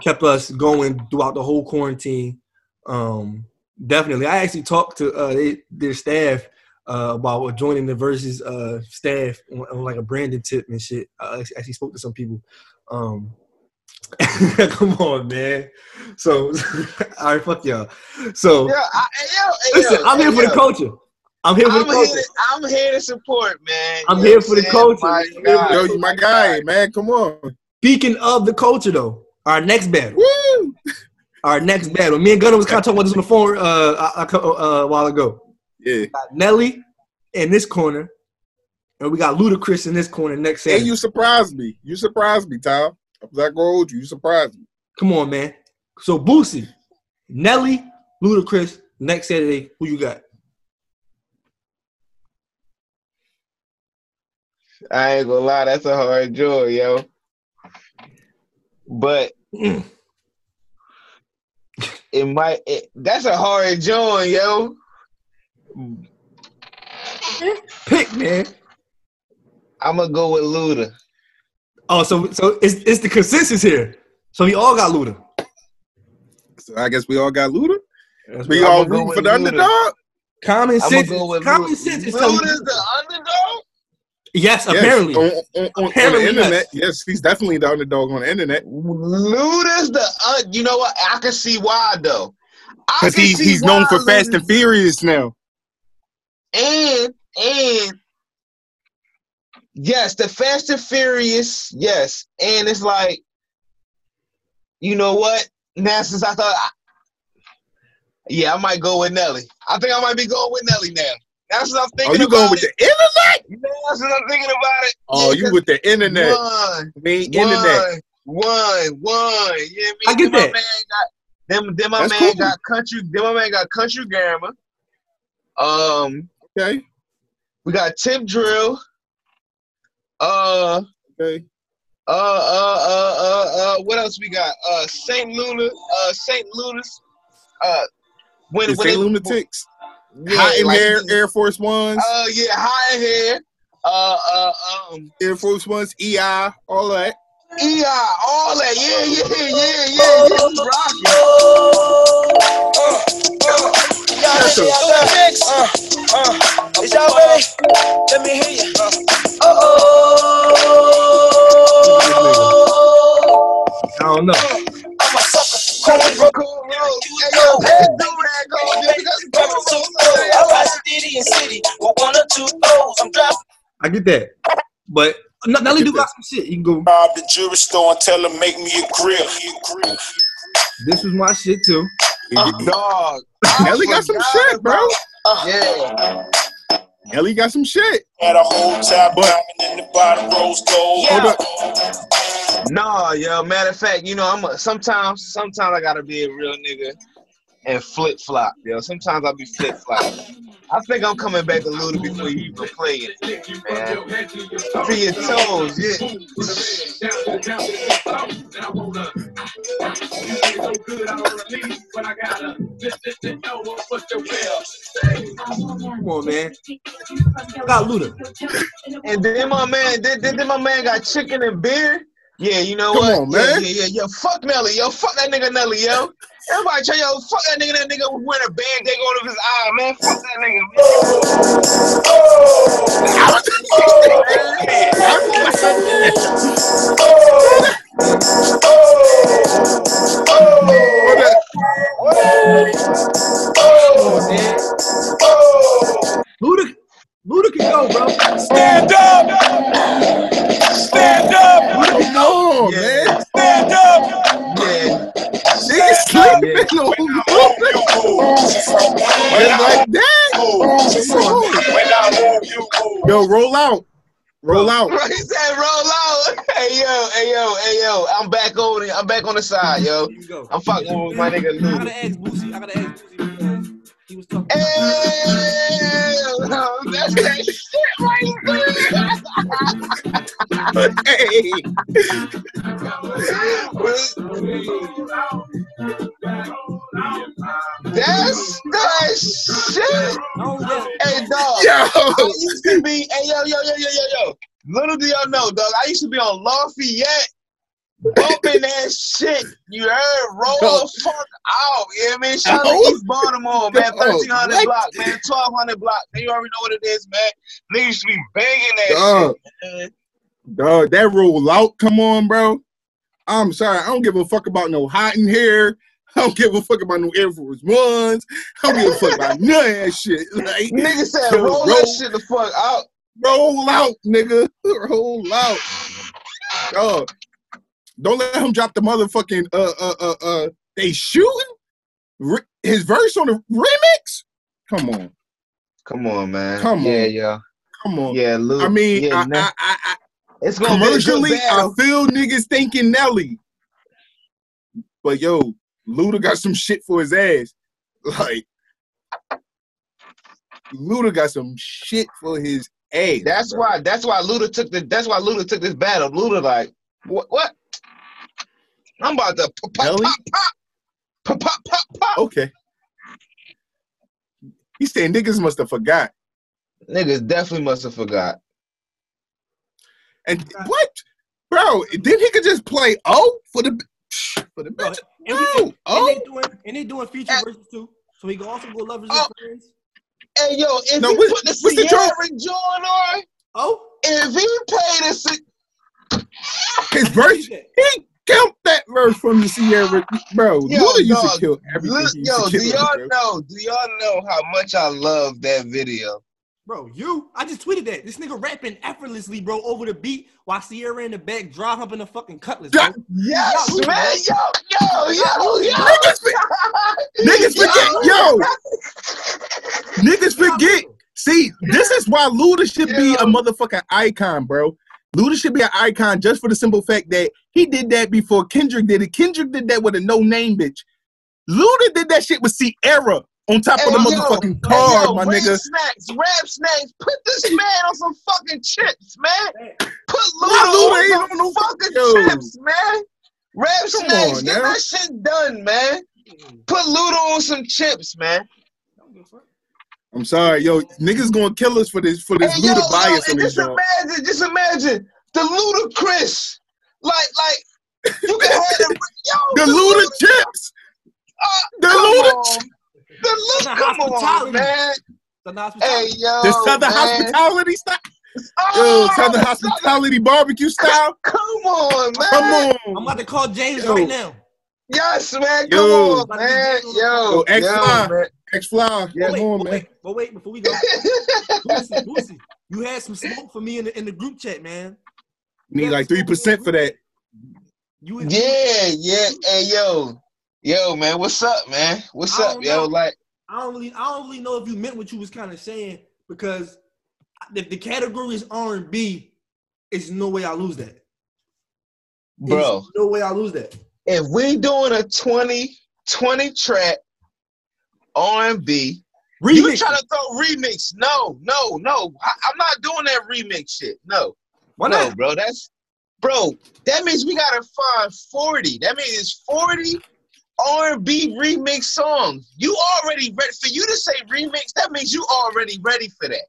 kept us going throughout the whole quarantine. Um, definitely, I actually talked to uh, they, their staff uh, about joining the Verzuz uh, staff on, on like a branded tip and shit. I actually- actually spoke to some people. Um, come on, man. So, all right, fuck y'all. So, Yeah, I, yo, listen, yo, I'm here hey, for the culture. I'm here for I'm the here, culture. to, I'm here to support, man. I'm You here for the I'm culture. saying? I'm here My Yo, you my guy, man. Come on. Speaking of the culture, though, our next battle. Woo! Our next battle. Me and Gunna was kind of talking about this on the phone uh, a, a, a while ago. Yeah. got Nelly in this corner, and we got Ludacris in this corner next Saturday. And you surprised me. You surprised me, Tom. I'm not gonna hold you. You surprised me. Come on, man. So Boosie, Nelly, Ludacris next Saturday. Who you got? I ain't gonna lie, that's a hard joy, yo. But Mm. it might. It, that's a hard joint, yo. Pick, man. I'm gonna go with Luda. Oh, so so it's it's the consensus here. So we all got Luda. So I guess we all got Luda. We all I'ma rooting for the Luda. underdog. Common sense. go Common sense is telling Luda's you. the underdog. Yes, Yes, apparently. on, on, on, on Apparently, the internet. yes. Yes. he's definitely the underdog on the internet. Luda's the. Uh, you know what? I can see why though. Because can he's he's known why for Fast and Furious now. and and yes, the Fast and Furious, yes, and it's like, you know what? Now since I thought, I, yeah, I might go with Nelly. I think I might be going with Nelly now. That's what I'm Oh, thinking you about going with it. the internet? Yeah, That's what I'm thinking about it. Oh, Yeah, you 'cause with the internet? One, Me internet. one, one, one. Yeah, me. I get then my that. man got them. Then my That's man cool. got country. Then my man got country grammar. Um, Okay. we got tip drill. Uh, Okay. uh, uh, uh, uh, uh. What else we got? Uh, Saint Luna. Uh, Saint Luna's. Uh, when when Saint they- Lunatics. Yeah, Hot in like- Air, Air Force Ones, Uh, yeah, high in here. Uh, uh, um. Air Force Ones, EI, all that. EI, all that, yeah, yeah, yeah, yeah, yeah, we rocking. That. But N- Nelly do got some shit. You can go. Rob the jewelry store and tell him make me a grill. This was my shit too. Uh-huh. Dog. Nelly got some shit, bro. Uh-huh. Yeah. Nelly got some shit. Had a whole top diamond in the bottom rose gold. Hold up. Nah, yo. Matter of fact, you know, I'm a, sometimes, sometimes I gotta be a real nigga and flip flop, yo. Sometimes I be flip flop. I think I'm coming back to Luda before you even play it, man. To your toes, yeah. Come on, man. Got Luda. And then my man, then, then my man got chicken and beer. Yeah, you know Come what? on, Yeah, man. Yeah, yeah, yeah. Fuck Nelly, yo. Fuck that nigga Nelly, yo. Everybody tell yo, fuck that nigga. That nigga was wearing a band bandage on of his eye, man. Fuck that nigga. Luda, Luda can go, bro. Stand up! Stand up! Come on, man. Stand up! Yeah. Niggas sleeping on Just like that. When I move, you oh. move. Oh. Oh. Yo, roll out. Roll out. Right, he said roll out. Hey yo, hey yo, hey yo. I'm back on it. I'm back on the side, yo. Here we go. I'm fucking with my nigga I Luda. gotta ask Boosie. I gotta ask Boosie because was talking. Hey, that's that shit right Hey. there. That's that shit. Hey dog. Yo. I used to be, hey yo, yo, yo, yo, yo, yo. Little do y'all know, dog. I used to be on Lafayette bumping that shit. You heard? Roll the fuck out. You know what I mean? Shout out to. East Baltimore, man. Oh, 1300 what? block, man. 1200 block. Man, you already know what it is, man. Niggas used to be banging that Dog. shit. man. Dog, that roll out. Come on, bro. I'm sorry. I don't give a fuck about no hot in here. I don't give a fuck about no Air Force Ones. I don't give a fuck about none of that shit. Like, Nigga said, yo, roll, that shit the fuck out. Roll out, nigga. Roll out. Dog. Don't let him drop the motherfucking uh uh uh uh they shooting Re- his verse on the remix. Come on, Come on, man. Come yeah, on. yeah. come on. Yeah, Luke. I mean, yeah, I, nah. I, I, I, it's gonna commercially, be I feel niggas thinking Nelly, but yo, Luda got some shit for his ass. Like, Luda got some shit for his ass. That's bro. why. That's why Luda took the. That's why Luda took this battle. Luda like, what? What? I'm about to pop, pop, Nelly? pop, pop, pop, pop, pop, pop. Okay. He said niggas must have forgot. Niggas definitely must have forgot. And what, bro? Then he could just play O for the for the Bro, bitch. and, we, No, and, oh. they doing and they doing feature verses too. So he can also go lovers Oh. and friends. Hey yo, if No, he what- put the what's the Ciara joint on, Oh, if he played a, His verse, he count that verse from the Ciara, bro. Yo, Luda used dog, to kill everything. Look, yo, to do y'all bro. know? Do y'all know how much I love that video? Bro, you, I just tweeted that. This nigga rapping effortlessly, bro, over the beat while Ciara in the back dry humping the fucking cutlass. Bro. Yes, Y'all man. Yo, yo, yo, yo. Niggas, for- niggas forget, yo. Niggas forget. See, this is why Luda should be a motherfucking icon, bro. Luda should be an icon just for the simple fact that he did that before Kendrick did it. Kendrick did that with a no name bitch. Luda did that shit with Ciara on top of the Hey, yo, motherfucking hey, car, yo, my rap nigga. Snacks, rap snacks. Put this man on some fucking chips, man. Put Luda Luda on some no- fucking Yo. chips, man. Rap Come snacks, on get now. that shit done, man. Put Luda on some chips, man. I'm sorry, yo, niggas gonna kill us for this for this Hey, yo, Luda yo, bias on and this just joint. imagine, just imagine the Ludacris, like, like you can have them, yo, The Luda chips. Uh, the come Luda the Southern look, come on, man. Southern Hey, yo, The Southern man. hospitality style. Yo, Oh, Southern hospitality barbecue style. Come on, man. Come on. I'm about to call James Yo. right now. Yes, man. Come Yo. on, man. Yo, Yo, X Fly. man. X Fly. Yeah. Come wait, on, but man. wait, but wait, before we go, Boosie, Boosie, you had some smoke for me in the in the group chat, man. Need like three percent for that. You Yeah, yeah. Hey, yo, yo, man. What's up, man? What's up, don't yo? Like, I don't really, I don't really know if you meant what you was kind of saying because if the category is R and B, it's no way I lose that. bro, It's no way I lose that. if we doing a 20, 20 track R&B, you trying to throw remix? No, no, no. I, I'm not doing that remix shit. No, Why no, not? bro. That's bro. That means we gotta find 40. That means it's 40 R&B remix songs. You already ready for you to say remix. That means you already ready for that.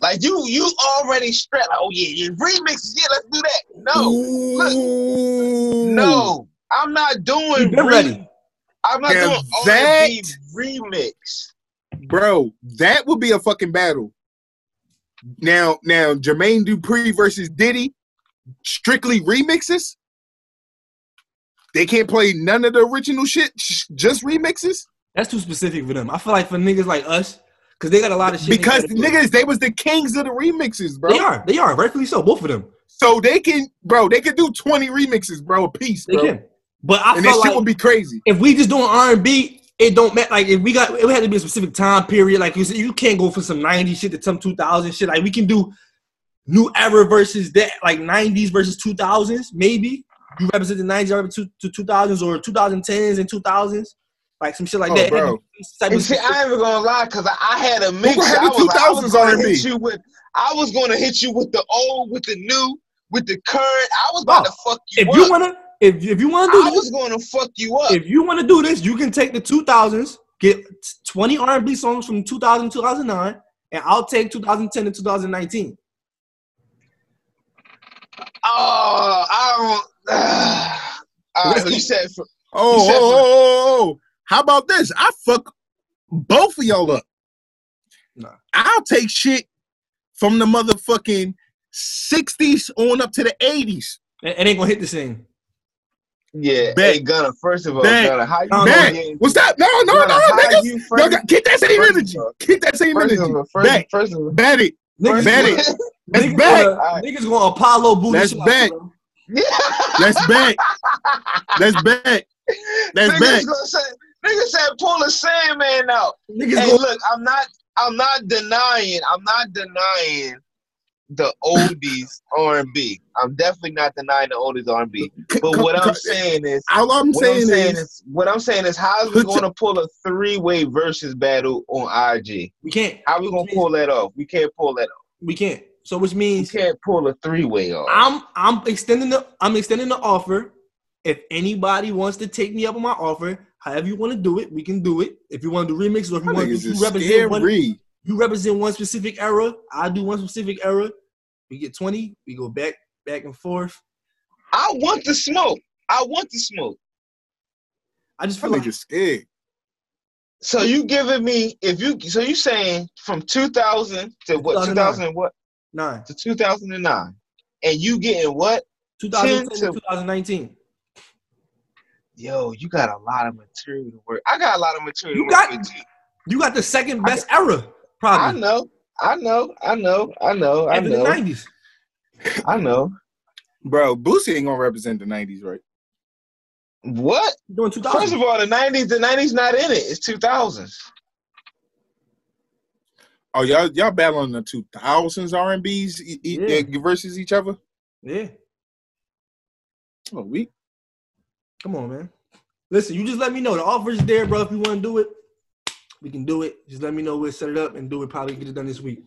Like you, you already strapped. Oh yeah, yeah, remixes. Yeah, let's do that. No, look, no, I'm not doing. Re- ready. I'm not Now doing remix. Bro, that would be a fucking battle. Now, now Jermaine Dupri versus Diddy, strictly remixes. They can't play none of the original shit, just remixes. That's too specific for them. I feel like for niggas like us, because they got a lot of shit. Because gotta niggas, they was the kings of the remixes, bro. they are, they are rightfully so. Both of them, So they can, bro, they can do 20 remixes, bro, a piece, they can. But I And feel this shit like would be crazy. if we just doing R and B, it don't matter. Like if we got, it had to be a specific time period. Like you said, you can't go for some '90s shit to some 2000 shit. Like we can do new era versus that, like '90s versus 2000s. Maybe you represent the '90s or to, to 2000s or 2010s and 2000s, like some shit like Oh, that. bro. Type And see. I ain't even gonna lie, cause I, I had a mix. gonna I the was, I was 2000s gonna R&B? hit you with, I was gonna hit you with the old, with the new, with the current. I was about Oh, to fuck you if up. you wanna, if if you wanna do I this, was gonna fuck you up. if you want to do this, you can take the 2000s, get 20 R&B songs from 2000 2009, and I'll take 2010 to 2019. Oh, I don't. all right, ah, you said for, Oh, You said oh, for- oh, oh, oh, oh. how about this? I fuck both of y'all up. Nah. I'll take shit from the motherfucking 60s on up to the 80s. It, it ain't gonna hit the same. Yeah. Bet. Hey, Gunna. First of all, Bet. Gunna, how you No, no, Bet. getting- What's that? No, no, Gunna, no, how niggas. you Y'all first- got, keep that same first energy. all- Keep that same First energy. of all, first, Bet. first of all, Bet it. Niggas, Bet gonna, it. Let's niggas, bet. gonna, niggas gonna Apollo boo the Let's shit bet. bro. Let's bet. Let's bet. Let's niggas bet. gonna say, niggas said pull a Sandman out. Niggas Hey, gonna, look, I'm not, I'm not denying, I'm not denying the oldies R&B. I'm definitely not denying the oldies R&B. But what I'm saying is, All I'm what I'm saying saying is, is, what I'm saying is, how is we going to pull a three-way Verzuz battle on IG? we can't. How we gonna pull that off? We can't pull that off. We can't. So which means We means can't pull a three-way off. I'm I'm extending the I'm extending the offer. If anybody wants to take me up on my offer, however you want to do it, we can do it. If you want to do remixes or if you want to niggas do, is you represent one, scary. You represent one specific era. I do one specific era. We get twenty. We go back back and forth. I want the smoke. I want the smoke. I just feel like you're scared. So you giving me if you so you saying from 2000 to what 2009. 2000 what nine. to 2009 and you getting what 2010 to to- 2019. Yo, you got a lot of material to work. I got a lot of material. You to got work with, too. you got the second best era, I know, I know, I know, I know, I After the know, nineties. I know. Bro, Boosie ain't gonna represent the '90s, right? What? Doing two First thousand. of all, the nineties, the nineties not in it. It's two thousands. Oh, y'all y'all battling the 2000s R&Bs e- Yeah. versus each other? Yeah. Oh, we Come on, man. Listen, you just let me know. The offer's there, bro. If you want to do it, we can do it. Just let me know. We'll set it up and do it. Probably get it done this week.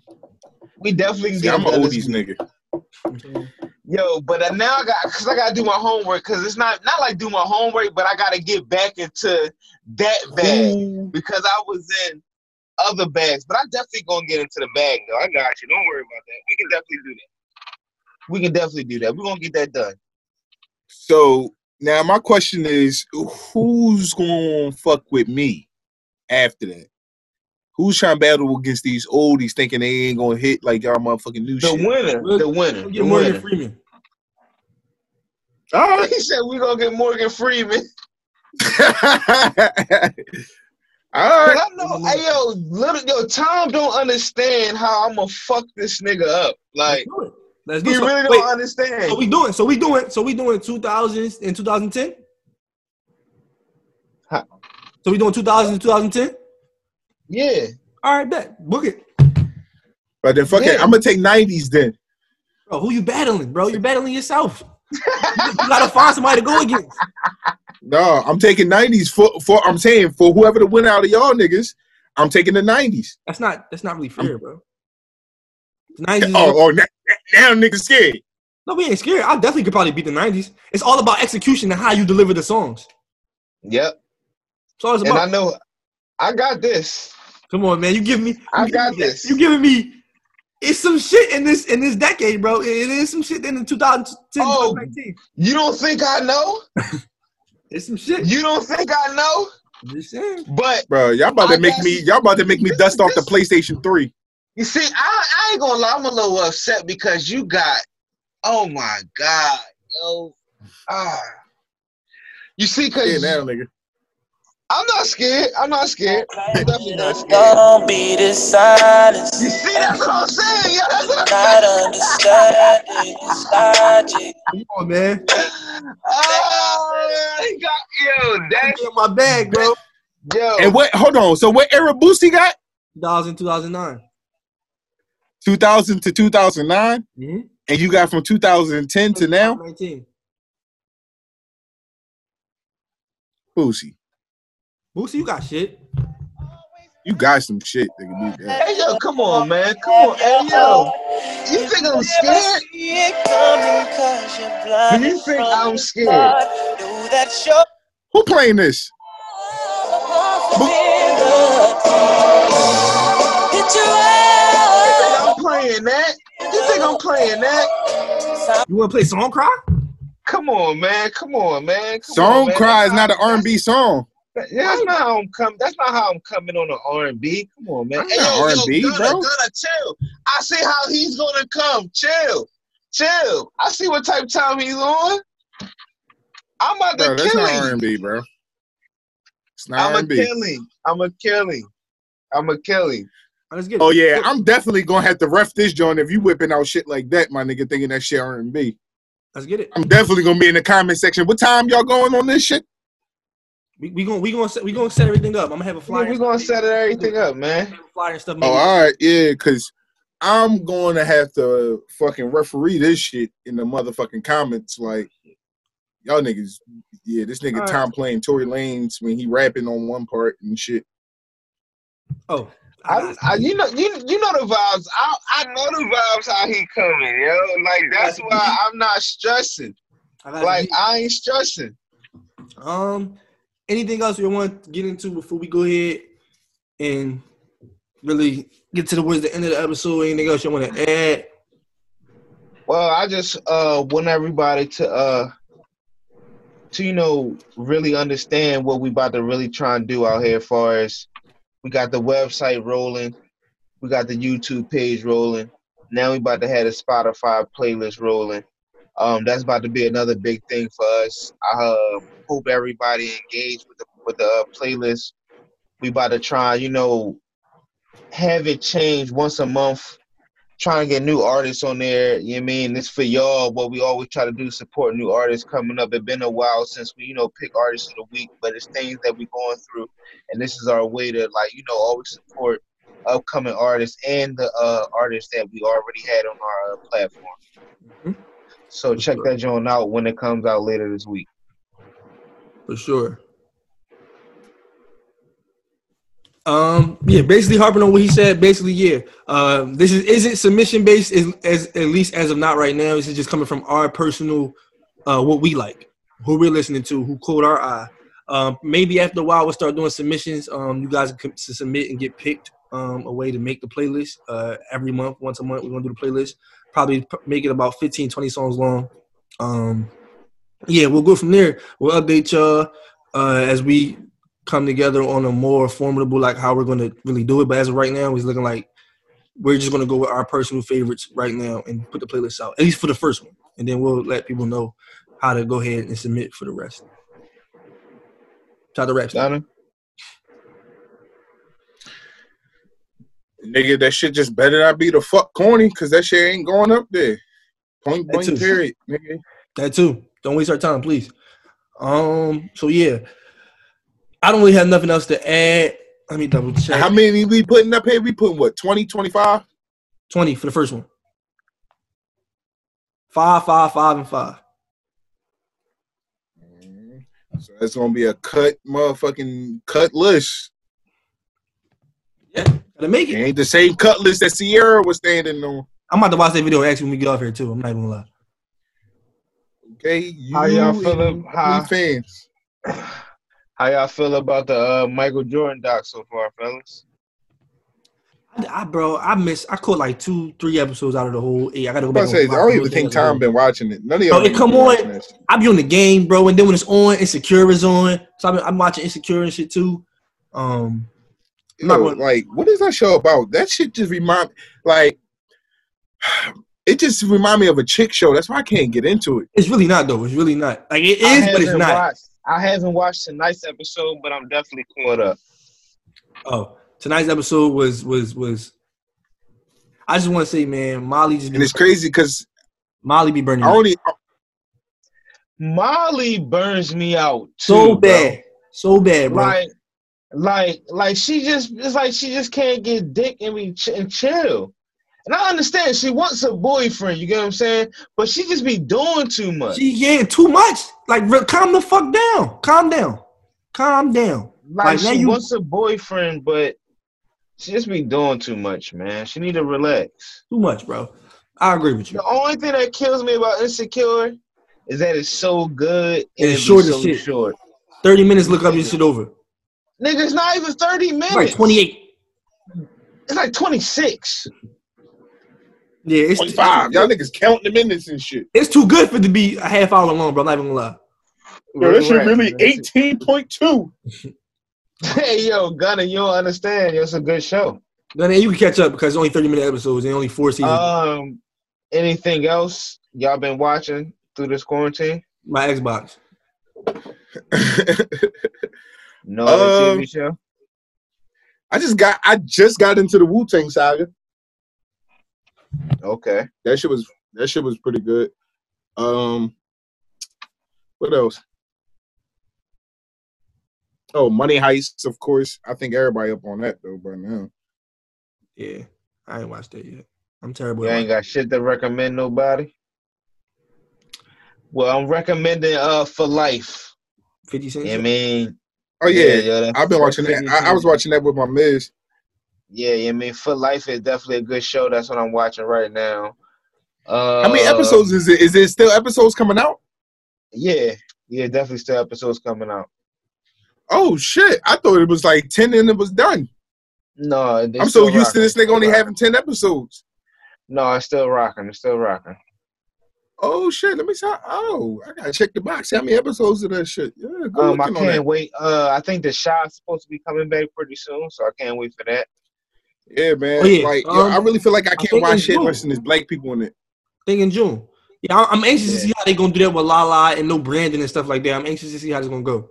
We definitely can see, get I'm it an done this oldies week. nigga. Yo, but uh, now I got because I gotta do my homework because it's not not like do my homework, but I gotta get back into that bag because I was in other bags. But I definitely gonna get into the bag though. I got you. Don't worry about that. We can definitely do that. We can definitely do that. We're gonna get that done. So now my question is, who's gonna fuck with me after that? Who's trying to battle against these oldies thinking they ain't gonna hit like y'all motherfucking new The shit? winner, the winner, We'll the get Morgan winner. Freeman. All right. He said we gonna get Morgan Freeman. All Cause. I know, hey yo, little yo, Tom don't understand how I'm gonna fuck this nigga up. Like Let's do it. Let's he do it. So, really wait, don't understand. so we doing? So we doing? So we doing 2000s and 2010? Huh. So we doing 2000 and 2010? Yeah. All right, bet. Book it. But then fuck it, I'm gonna take 90s then. Bro, who you battling, bro? You're battling yourself. you gotta find somebody to go against. No, I'm taking 90s for for I'm saying for whoever the winner out of y'all niggas, I'm taking the 90s. That's not that's not really fair, bro. 90s. Oh, oh now, now niggas scared. No, we ain't scared. I definitely could probably beat the 90s. It's all about execution and how you deliver the songs. Yep. That's all it's And I know I got this. Come on, man. You give me. I you got me- this. You giving me. It's some shit in this in this decade, bro. It is some shit in the 2010, Oh. 2019. You don't think I know? It's some shit. You don't think I know? Just saying. But Bro, y'all about I to make me y'all about to make me dust off the PlayStation 3. you see, I, I ain't gonna lie, I'm a little upset because you got oh my god, yo. Ah. You see, Yeah, cause now nigga. I'm not scared. I'm not scared. I'm definitely not scared. Don't be dishonest. You see, that's what I'm saying. yo. That's what Not understanding this logic. Come on, man. Oh, he got yo, that's Get my bag, bro. yo. And what hold on, so what era Boosie got? 2000, 2009. 2000 to 2009? Mm-hmm. And you got from 2010 to now? 19. Boosie. Boosie, you got shit. You got some shit that can beat that. Hey yo, come on, man. Come on, hey yo. You think I'm scared? Do you think I'm scared? Who playing this? You think I'm playing that? You think I'm playing that? You want to play Song Cry? Come on, man. Come on, man. Come Song on, man. Cry is not an R&B song. That's, that's not how I'm coming. That's not how I'm coming on the R&B. Come on, man. That's not R&B, Gunna, bro. Gunna, chill. I see how he's gonna come. Chill, chill. I see what type of time he's on. I'm about to Bro, that's kill not him. R&B, bro. It's not I'm a R&B. kill him. I'm a kill him. I'm a kill him. Let's get. Oh yeah, I'm definitely gonna have to ref this joint if you whipping out shit like that, my nigga, thinking that shit R&B. Let's get it. I'm definitely gonna be in the comment section. What time y'all going on this shit? We we gonna we gonna set we gonna set everything up. I'm gonna have a Yeah, flyer. we're gonna set everything up, man. flyer and stuff. Oh, all right, yeah, cause I'm going to have to fucking referee this shit in the motherfucking comments. Like, y'all niggas, yeah, this nigga Alright. Tom playing Tory Lanez when he rapping on one part and shit. Oh, I, I, you know, you, you know the vibes. I, I know the vibes how he coming, yo. Like that's why I'm not stressing. Like. I ain't stressing. Um, anything else you want to get into before we go ahead and really get to the towards the end of the episode? Anything else you want to add? Well, I just uh want everybody to uh to you know really understand what we about to really try and do out here. As far as we got the website rolling, we got the YouTube page rolling. Now we about to have the Spotify playlist rolling. Um, that's about to be another big thing for us. Uh, hope everybody engaged with the with the uh, playlist. We about to try, you know, have it change once a month. Trying to get new artists on there. You know I mean? It's for y'all. What we always try to do support new artists coming up. It's been a while since we, you know, pick artists of the week, but it's things that we're going through, and this is our way to like, you know, always support upcoming artists and the uh, artists that we already had on our uh, platform. So check that joint out when it comes out later this week. For sure. Um, yeah, basically harping on what he said. Basically, yeah. Um, this is isn't submission based as, as at least as of not right now. This is just coming from our personal, uh, what we like, who we're listening to, who caught our eye. Um, maybe after a while we'll start doing submissions. Um, you guys can submit and get picked. Um, a way to make the playlist. Uh, every month, once a month, we're gonna do the playlist. Probably make it about 15, 20 songs long. Um, yeah, we'll go from there. We'll update y'all uh, as we come together on a more formidable, like how we're going to really do it. But as of right now, it's looking like we're just going to go with our personal favorites right now and put the playlist out, at least for the first one, and then we'll let people know how to go ahead and submit for the rest. Try the rap. Donna? Nigga, that shit just better not be the fuck corny, cause that shit ain't going up there. Point blank period, nigga. That too. Don't waste our time, please. Um. So yeah, I don't really have nothing else to add. Let me double check. How many we putting up here? We putting what 20, 25? 20 for the first one. Five, five, five, and five. So that's gonna be a cut, motherfucking cut list. Yeah, gotta make it. Ain't the same cut list that Ciara was standing on. I'm about to watch that video actually when we get off here too. I'm not even gonna lie. Okay, you How y'all and feeling? How, fans. how y'all feel about the uh, Michael Jordan doc so far, fellas? I, I bro, I miss. I caught like two, three episodes out of the whole eight. I gotta go I'm back. about to say, I don't even think thing as Tom been watching it. None of y'all. it come on. I be on the game, bro, and then when it's on, Insecure is on. So I'm, I'm watching Insecure and shit too. Um, Yo, gonna- like, what is that show about? That shit just remind like it just remind me of a chick show. That's why I can't get into it. it's really not though. It's really not. Like it I is, but it's haven't. Watched, I haven't watched tonight's episode, but I'm definitely caught up. Oh, tonight's episode was was was. I just want to say, man, Molly just And it's crazy because Molly be burning. I me. only Molly burns me out too, so bro. bad, so bad, bro. Like, like, like she just it's like she just can't get dick and be ch- and chill. And I understand she wants a boyfriend, you get what I'm saying? But she just be doing too much. She yeah, too much. Like, re- calm the fuck down. Calm down. Calm down. like, Like, she you- wants a boyfriend, but she just be doing too much, man. She need to relax. Too much, bro. I agree with you. The only thing that kills me about Insecure is that it's so good and It's short so shit. short. Thirty minutes. Look up your shit over. Nigga, it's not even 30 minutes. Like twenty eight. It's like 26. Yeah, it's 25. Y'all niggas counting the minutes and shit. It's too good for it to be a half hour long, bro. I'm not even gonna lie. Yo, that shit really 18.2. Hey, yo, Gunna, you don't understand. It's a good show. Then you can catch up because it's only thirty minute episodes and only four seasons. Um, anything else y'all been watching through this quarantine? My Xbox. No other Um, TV show. I just got I just got into the Wu Tang saga. Okay. That shit was that shit was pretty good. Um what else? Oh, Money Heist, of course. I think everybody up on that though by now. Yeah, I ain't watched that yet. I'm terrible. You at ain't got shit to recommend nobody. Well, I'm recommending uh for life. Fifty Cent. You I mean, Oh yeah, Yeah, yeah, I've been watching that. I, I was watching that with my miss. Yeah, I mean, for life is definitely a good show. That's what I'm watching right now. Uh, How many episodes is it? Is it still episodes coming out? Yeah, yeah, definitely still episodes coming out. Oh shit! I thought it was like ten and it was done. No, I'm so used to this nigga only having ten episodes. No, it's still rocking. It's still rocking. Oh shit! Let me see. Oh, I gotta check the box. How many episodes of that shit? Yeah, good Um, I can't wait. Uh, I think the shot's supposed to be coming back pretty soon, so I can't wait for that. Yeah, man. Oh, yeah. Like, yo, Um, I really feel like I I can't think watch in shit June. unless there's black people in it. thing in June. Yeah, I- I'm anxious to see how they're gonna do that with Lala and no branding and stuff like that. I'm anxious to see how it's gonna go.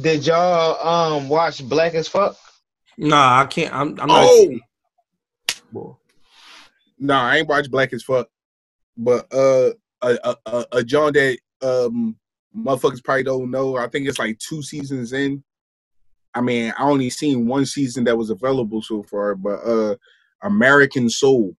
Did y'all um watch Black as Fuck? Nah, I can't. I'm, I'm not. Oh, nah, I ain't watched Black as fuck, but uh, a a, a, a John that um motherfuckers probably don't know. I think it's like two seasons in. I mean, I only seen one season that was available so far, but uh, American Soul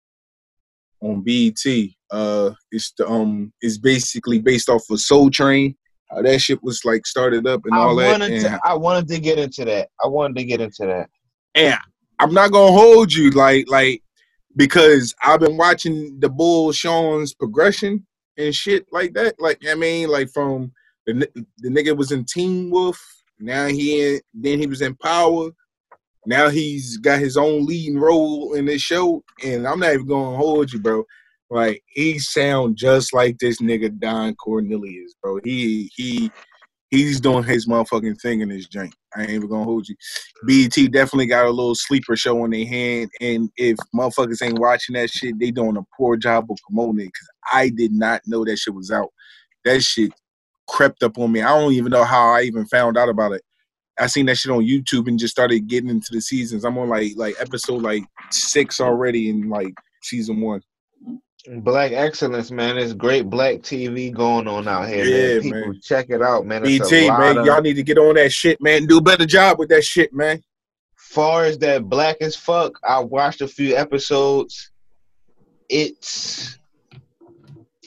on BET. Uh, it's the um, it's basically based off of Soul Train. How that shit was like started up and I all that. and to. I wanted to get into that. I wanted to get into that. and I'm not gonna hold you like like because I've been watching the Bull Sean's progression and shit like that. Like I mean, like from the the nigga was in Teen Wolf, now he in, then he was in Power. Now he's got his own leading role in this show, and I'm not even gonna hold you, bro. Like he sound just like this nigga Don Cornelius, bro. He he he's doing his motherfucking thing in this joint. I ain't even gonna hold you. BET definitely got a little sleeper show on their hand, and if motherfuckers ain't watching that shit, they doing a poor job of promoting it. Cause I did not know that shit was out. That shit crept up on me. I don't even know how I even found out about it. I seen that shit on YouTube and just started getting into the seasons. I'm on like like episode like six already in like season one. Black excellence, man. It's great black TV going on out here. Yeah, man. People man. check it out, man. It's BT, man, of- y'all need to get on that shit, man. Do a better job with that shit, man. far as that black as fuck, I watched a few episodes. It's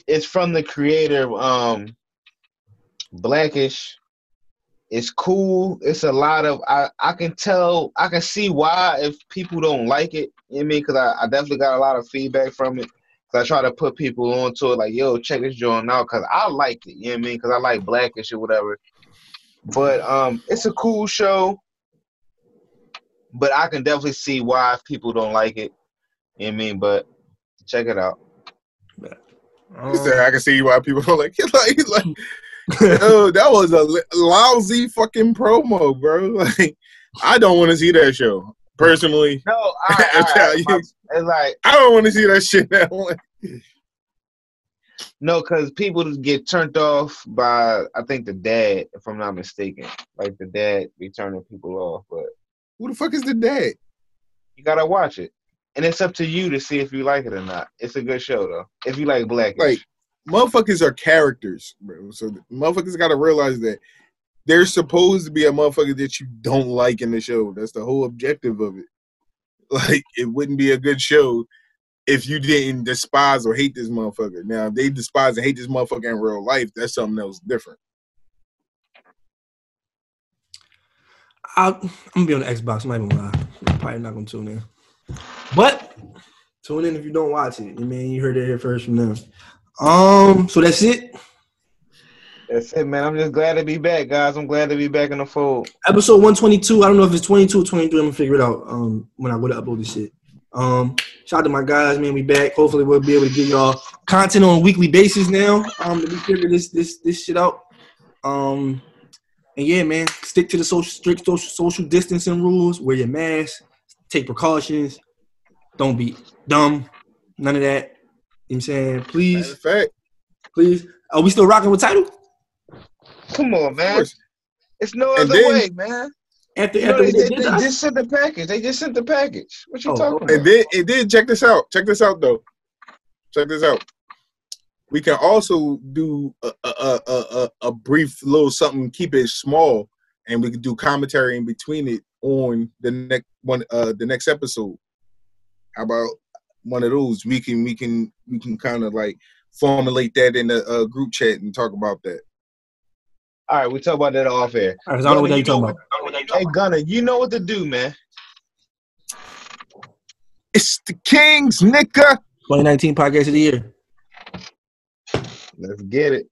it's from the creator um Blackish. It's cool. It's a lot of I I can tell I can see why if people don't like it. You know I mean? Because I, I definitely got a lot of feedback from it. Cause I try to put people onto it like, yo, check this joint out. Cause I liked it. You know what I mean? Cause I like Blackish or whatever. But um, it's a cool show but I can definitely see why people don't like it. You know what I mean? But check it out. Said, I can see why people don't like it. Like, like oh, that was a lousy fucking promo, bro. Like, I don't want to see that show personally. No, I, I, tell you, It's like I don't want to see that shit that way. no, because people get turned off by I think the dad, if I'm not mistaken. Like the dad be turning people off, but who the fuck is the dad? You gotta watch it, and it's up to you to see if you like it or not. It's a good show though. If you like black, Like, motherfuckers are characters, bro. So motherfuckers got to realize that there's supposed to be a motherfucker that you don't like in the show. That's the whole objective of it. Like, it wouldn't be a good show if you didn't despise or hate this motherfucker. Now, if they despise and hate this motherfucker in real life, that's something else different. I, I'm gonna be on the Xbox. I'm not even gonna lie. I'm probably not gonna tune in. But tune in if you don't watch it. You mean you heard it here first from them. Um, so that's it. That's it, man. I'm just glad to be back, guys. I'm glad to be back in the fold. Episode 122. I don't know if it's 22 or 23. I'm gonna figure it out um when I go to upload this shit. Um, shout out to my guys, man. We back. Hopefully we'll be able to give y'all content on a weekly basis now. Um, to figure this this this shit out. Um, and yeah, man, stick to the social strict social social distancing rules. Wear your mask. Take precautions. Don't be dumb. None of that. You know what I'm saying? Please. Fact. Please. Are we still rocking with title? Come on, man. It's no And other then- way, man. After, You know, after they, they they, they just sent the package. They just sent the package. What you Oh, talking about? And then, and then check this out. Check this out, though. Check this out. We can also do a, a, a, a, a brief little something, keep it small, and we can do commentary in between it on the next one, uh, the next episode. How about one of those? We can, we can, we can kind of like formulate that in a, uh group chat and talk about that. All right, we talk about that off air. All right, 'cause I don't know what Gunna, you're talking know about. Hey, Gunner, you know what to do, man. It's the Kings, nigga. 2019 podcast of the year. Let's get it.